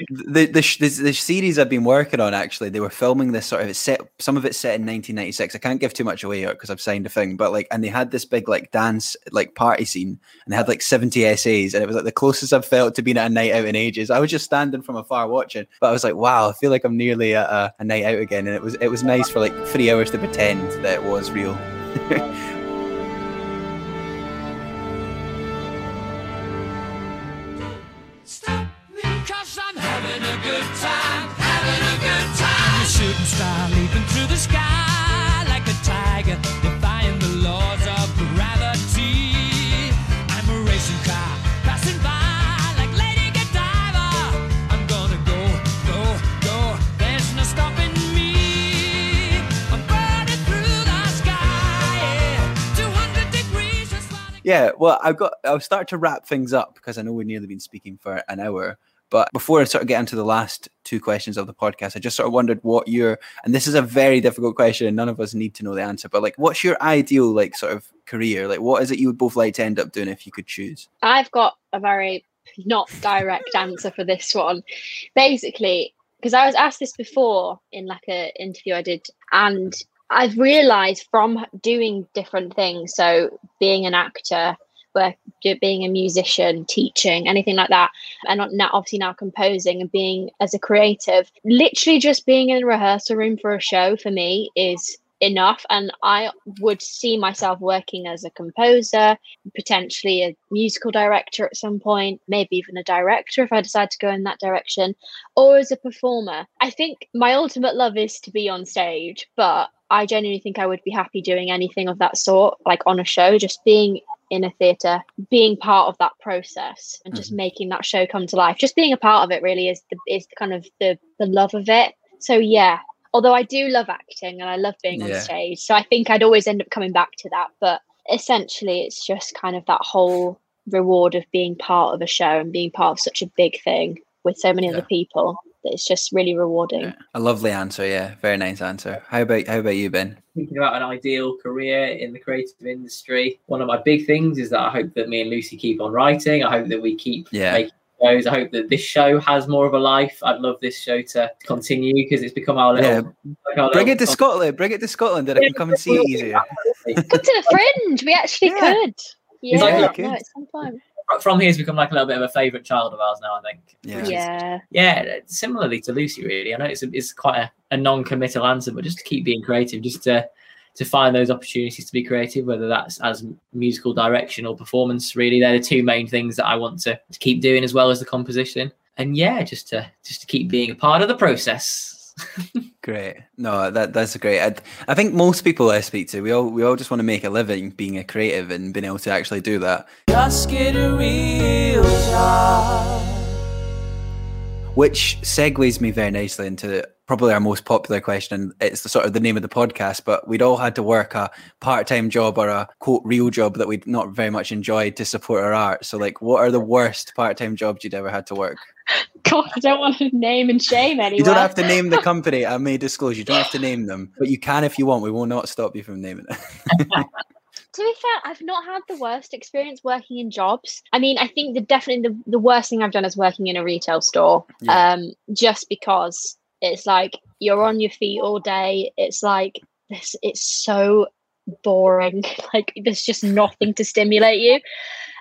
the, the the series I've been working on actually they were filming this sort of it's set some of it's set in 1996 I can't give too much away because I've signed a thing but like and they had this big like dance like party scene and they had like 70 SAs and it was like the closest I've felt to being at a night out in ages I was just standing from afar watching but I was like wow I feel like I'm nearly at a, a night out again and it was it was nice for like three hours to pretend that it was real *laughs* star leaping through the sky like a tiger, defying the laws of gravity. I'm a racing car passing by like Lady Godiva. I'm gonna go, go, go. There's no stopping me. I'm burning through the sky, yeah. 200 degrees Yeah, well, I've got. I'll start to wrap things up because I know we've nearly been speaking for an hour. But before I sort of get into the last two questions of the podcast, I just sort of wondered what your and this is a very difficult question, and none of us need to know the answer. But like, what's your ideal like sort of career? Like, what is it you would both like to end up doing if you could choose? I've got a very not direct answer for this one. Basically, because I was asked this before in like a interview I did, and I've realised from doing different things, so being an actor, work, being a musician, teaching, anything like that, and not- now obviously now composing and being as a creative, literally just being in a rehearsal room for a show for me is enough and i would see myself working as a composer potentially a musical director at some point, maybe even a director if I decide to go in that direction, or as a performer. I think my ultimate love is to be on stage, but I genuinely think I would be happy doing anything of that sort, like on a show, just being in a theatre, being part of that process and just mm-hmm. making that show come to life. Just being a part of it really is the is the kind of the the love of it. So yeah, although I do love acting and I love being Yeah. on stage, so I think I'd always end up coming back to that. But essentially, it's just kind of that whole reward of being part of a show and being part of such a big thing with so many Yeah. other people. That it's just really rewarding. Yeah. A lovely answer, yeah, very nice answer. How about how about you, Ben? thinking about an ideal career in the creative industry, one of my big things is that I hope that me and Lucy keep on writing. I hope that we keep Yeah. making shows. I hope that this show has more of a life. I'd love this show to continue because it's become our little. Yeah. like our Bring little it to Scotland. Bring it to Scotland that I can come and see it easier. Come to the fringe. We actually Yeah. could. Yeah, like- Yeah, no, good. it's some fun. From here, it's become like a little bit of a favourite child of ours now. I think. Yeah. Which is- Yeah. yeah. Similarly to Lucy, really. I know it's a, it's quite a, a non-committal answer, but just to keep being creative, just to to find those opportunities to be creative, whether that's as musical direction or performance. Really, they're the two main things that I want to, to keep doing as well as the composition. And yeah, just to just to keep being a part of the process. *laughs* Great. No, that that's great. I, I think most people I speak to, we all we all just want to make a living being a creative and being able to actually do that. Just get a real job. Which segues me very nicely into probably our most popular question, and it's the sort of the name of the podcast. But we'd all had to work a part-time job or a quote real job that we'd not very much enjoyed to support our art. So, like, what are the worst part-time jobs you'd ever had to work? *laughs* God, I don't want to name and shame anyone. You don't have to name the *laughs* company. I may disclose. You don't have to name them, but you can if you want. We will not stop you from naming it. *laughs* to be fair, I've not had the worst experience working in jobs. I mean, I think the definitely the, the worst thing I've done is working in a retail store. Yeah. Um, just because it's like you're on your feet all day. It's like this. It's so boring. like there's just nothing to stimulate you,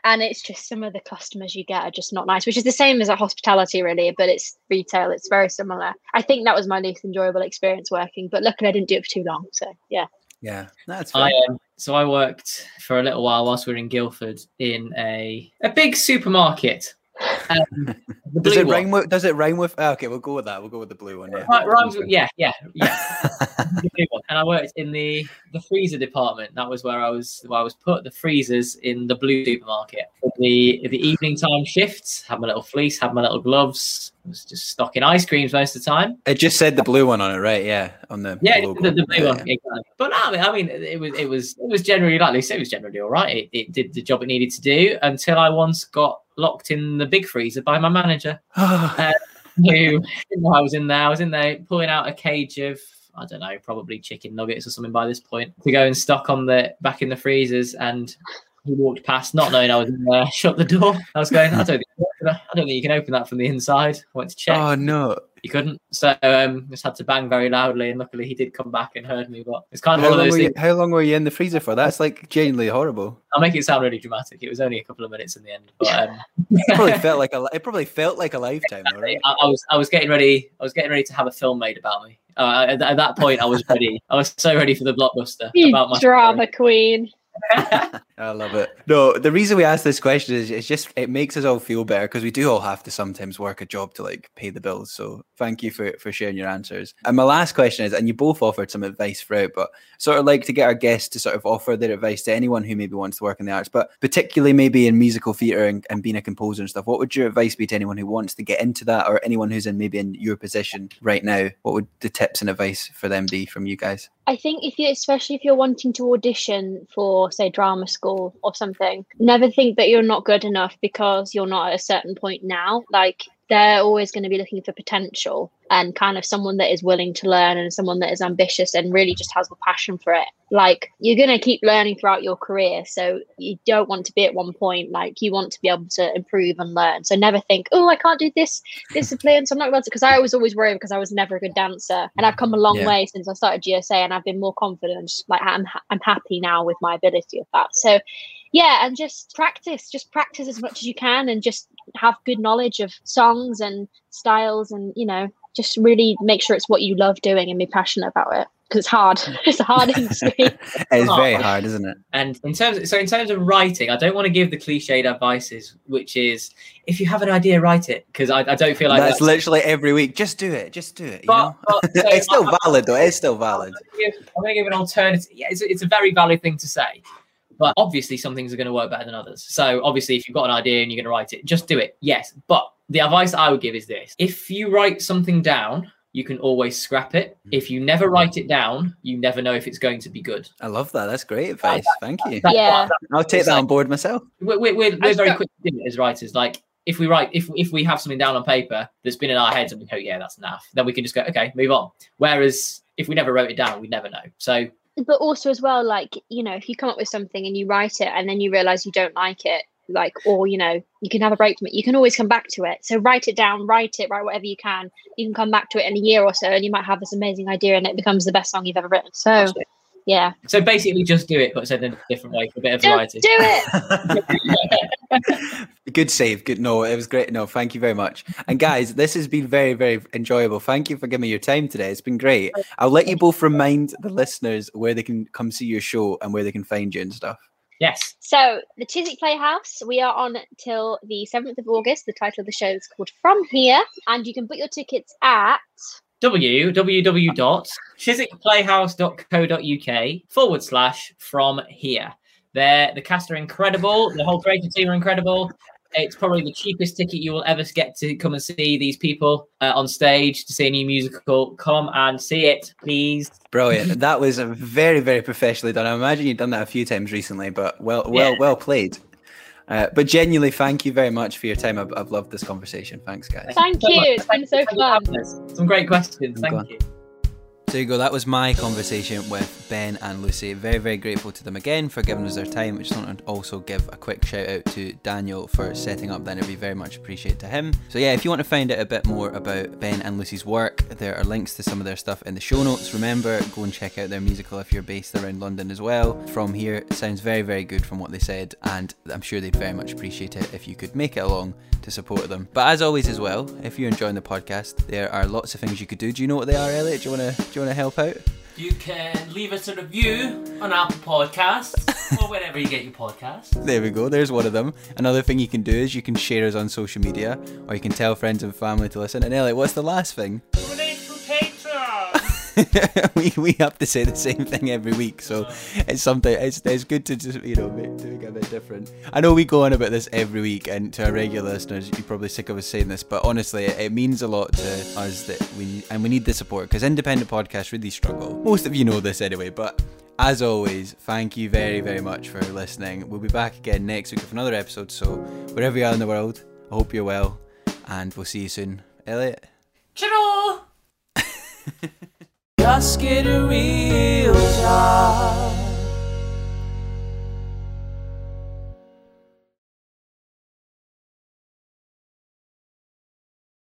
and it's just some of the customers you get are just not nice. Which is the same as a hospitality, really, but it's retail. It's very similar. I think that was my least enjoyable experience working, but luckily I didn't do it for too long. So yeah. yeah, that's I fine. um, so I worked for a little while whilst we were in Guildford in a a big supermarket. Um, Does it one. rhyme with? Does it rhyme with? ah, okay, we'll go with that. We'll go with the blue one. Yeah. Rhymes with, yeah, yeah, yeah. *laughs* The blue one. and I worked in the the freezer department. That was where I was. Where I was put the freezers in the blue supermarket. The the evening time shifts, had my little fleece, had my little gloves. Was just stocking ice creams most of the time. It just said the blue one on it, right? Yeah, on the Yeah, the, the blue Yeah, one, yeah. exactly. But I mean, I mean, it was it was it was generally like Lucy said, it was generally all right. It, it did the job it needed to do until I once got locked in the big freezer by my manager. *sighs* Ah. Uh, who didn't I was in there. I was in there pulling out a cage of I don't know, probably chicken nuggets or something by this point to go and stock on the back in the freezers. And he walked past, not knowing I was in there, *laughs* shut the door. I was going, I hmm. don't think, I don't think you can open that from the inside. I went to check. oh no! He couldn't, so um, just had to bang very loudly. And luckily, he did come back and heard me. But it's kind of How one of long, those were you, how long were you in the freezer for? That's like genuinely horrible. I'll make it sound really dramatic. It was only a couple of minutes in the end, but um, *laughs* It probably felt like a. *laughs* It probably felt like a lifetime, though, right? I, I was I was getting ready. I was getting ready to have a film made about me. Uh, at, at that point, I was ready. I was so ready for the blockbuster You about my drama queen. *laughs* I love it. No, the reason we ask this question is it's just it makes us all feel better because we do all have to sometimes work a job to like pay the bills. So thank you for for sharing your answers. And my last question is, and you both offered some advice throughout, but sort of like to get our guests to sort of offer their advice to anyone who maybe wants to work in the arts, but particularly maybe in musical theatre and, and being a composer and stuff. What would your advice be to anyone who wants to get into that, or anyone who's in maybe in your position right now? What would the tips and advice for them be from you guys? I think if you, especially if you're wanting to audition for, say, drama school or something, never think that you're not good enough because you're not at a certain point now. Like they're always going to be looking for potential and kind of someone that is willing to learn and someone that is ambitious and really just has the passion for it. Like you're going to keep learning throughout your career. So you don't want to be at one point. Like you want to be able to improve and learn. So never think, oh, I can't do this discipline. So I'm not about to, because I was always worried because I was never a good dancer. And I've come a long Yeah. way since I started GSA and I've been more confident. Just Like I'm, I'm happy now with my ability of that. So yeah, and just practice, just practice as much as you can and just have good knowledge of songs and styles and, you know, just really make sure it's what you love doing and be passionate about it because it's hard. *laughs* it's a hard industry. *laughs* It's very oh. hard, isn't it? And in terms, of, so in terms of writing, I don't want to give the cliched advices, which is if you have an idea, write it, because I, I don't feel like that's, literally every week. Just do it. Just do it. You But, know? but *laughs* so it's still I- valid though. It's still valid. I'm going to give, I'm gonna give an alternative. Yeah, it's, it's a very valid thing to say. But obviously, some things are going to work better than others. So, obviously, if you've got an idea and you're going to write it, just do it. Yes. But the advice I would give is this if you write something down, you can always scrap it. Mm-hmm. If you never write it down, you never know if it's going to be good. I love that. That's great advice. Thank you. That's Yeah. I'll take that on board myself. we're, we're, we're, we're very got- quick to do it as writers. Like if we write, if if we have something down on paper that's been in our heads and we go, yeah, that's enough, then we can just go, okay, move on. Whereas if we never wrote it down, we never know. So but also as well like you know if you come up with something and you write it and then you realize you don't like it like or you know you can have a break from it you can always come back to it. So write it down write it write whatever you can. You can come back to it in a year or so and you might have this amazing idea and it becomes the best song you've ever written. So yeah so basically, just do it, but said in a different way for a bit of just variety. do it *laughs* Good save. Good. No, it was great. No, thank you very much. And guys, this has been very, very enjoyable. Thank you for giving me your time today. It's been great. I'll let you both remind the listeners where they can come see your show and where they can find you and stuff. Yes. so the chiswick playhouse we are on till the 7th of august the title of the show is called from here and you can book your tickets at www.chiswickplayhouse.co.uk forward slash from here. There, the cast are incredible. The whole creative team are incredible. It's probably the cheapest ticket you will ever get to come and see these people uh, on stage to see a new musical. Come and see it, please. Brilliant. that was a very, very professionally done. I imagine you've done that a few times recently, but well, well, Yeah. well played. Uh, but genuinely, thank you very much for your time. I've, I've loved this conversation. Thanks, guys. Thank so you. much. It's been so Thank you for fun. Some great questions. Thank you. So you go. That was my conversation with Ben and Lucy. Very, very grateful to them again for giving us their time. I just want to also give a quick shout out to Daniel for setting up the interview. Very much appreciate to him. So yeah, if you want to find out a bit more about Ben and Lucy's work, there are links to some of their stuff in the show notes. Remember, go and check out their musical if you're based around London as well. From here, it sounds very, very good from what they said, and I'm sure they'd very much appreciate it if you could make it along to support them. But as always, as well, if you're enjoying the podcast, there are lots of things you could do. Do you know what they are, Elliot? Do you want to do you want to help out? You can leave us a review on Apple Podcasts. *laughs* or wherever you get your podcasts. There we go. There's one of them. Another thing you can do is you can share us on social media, or you can tell friends and family to listen. And Elliot, what's the last thing? Donate to Patreon. we we have to say the same thing every week, so it's something. It's it's good to just you know make, it a bit different. I know we go on about this every week, and to our regular listeners, you're probably sick of us saying this, but honestly, it, it means a lot to us that we and we need the support because independent podcasts really struggle. Most of you know this anyway, but. As always, thank you very, very much for listening. We'll be back again next week with another episode. So, wherever you are in the world, I hope you're well, and we'll see you soon. Elliot? Chittle. *laughs* just get a real job.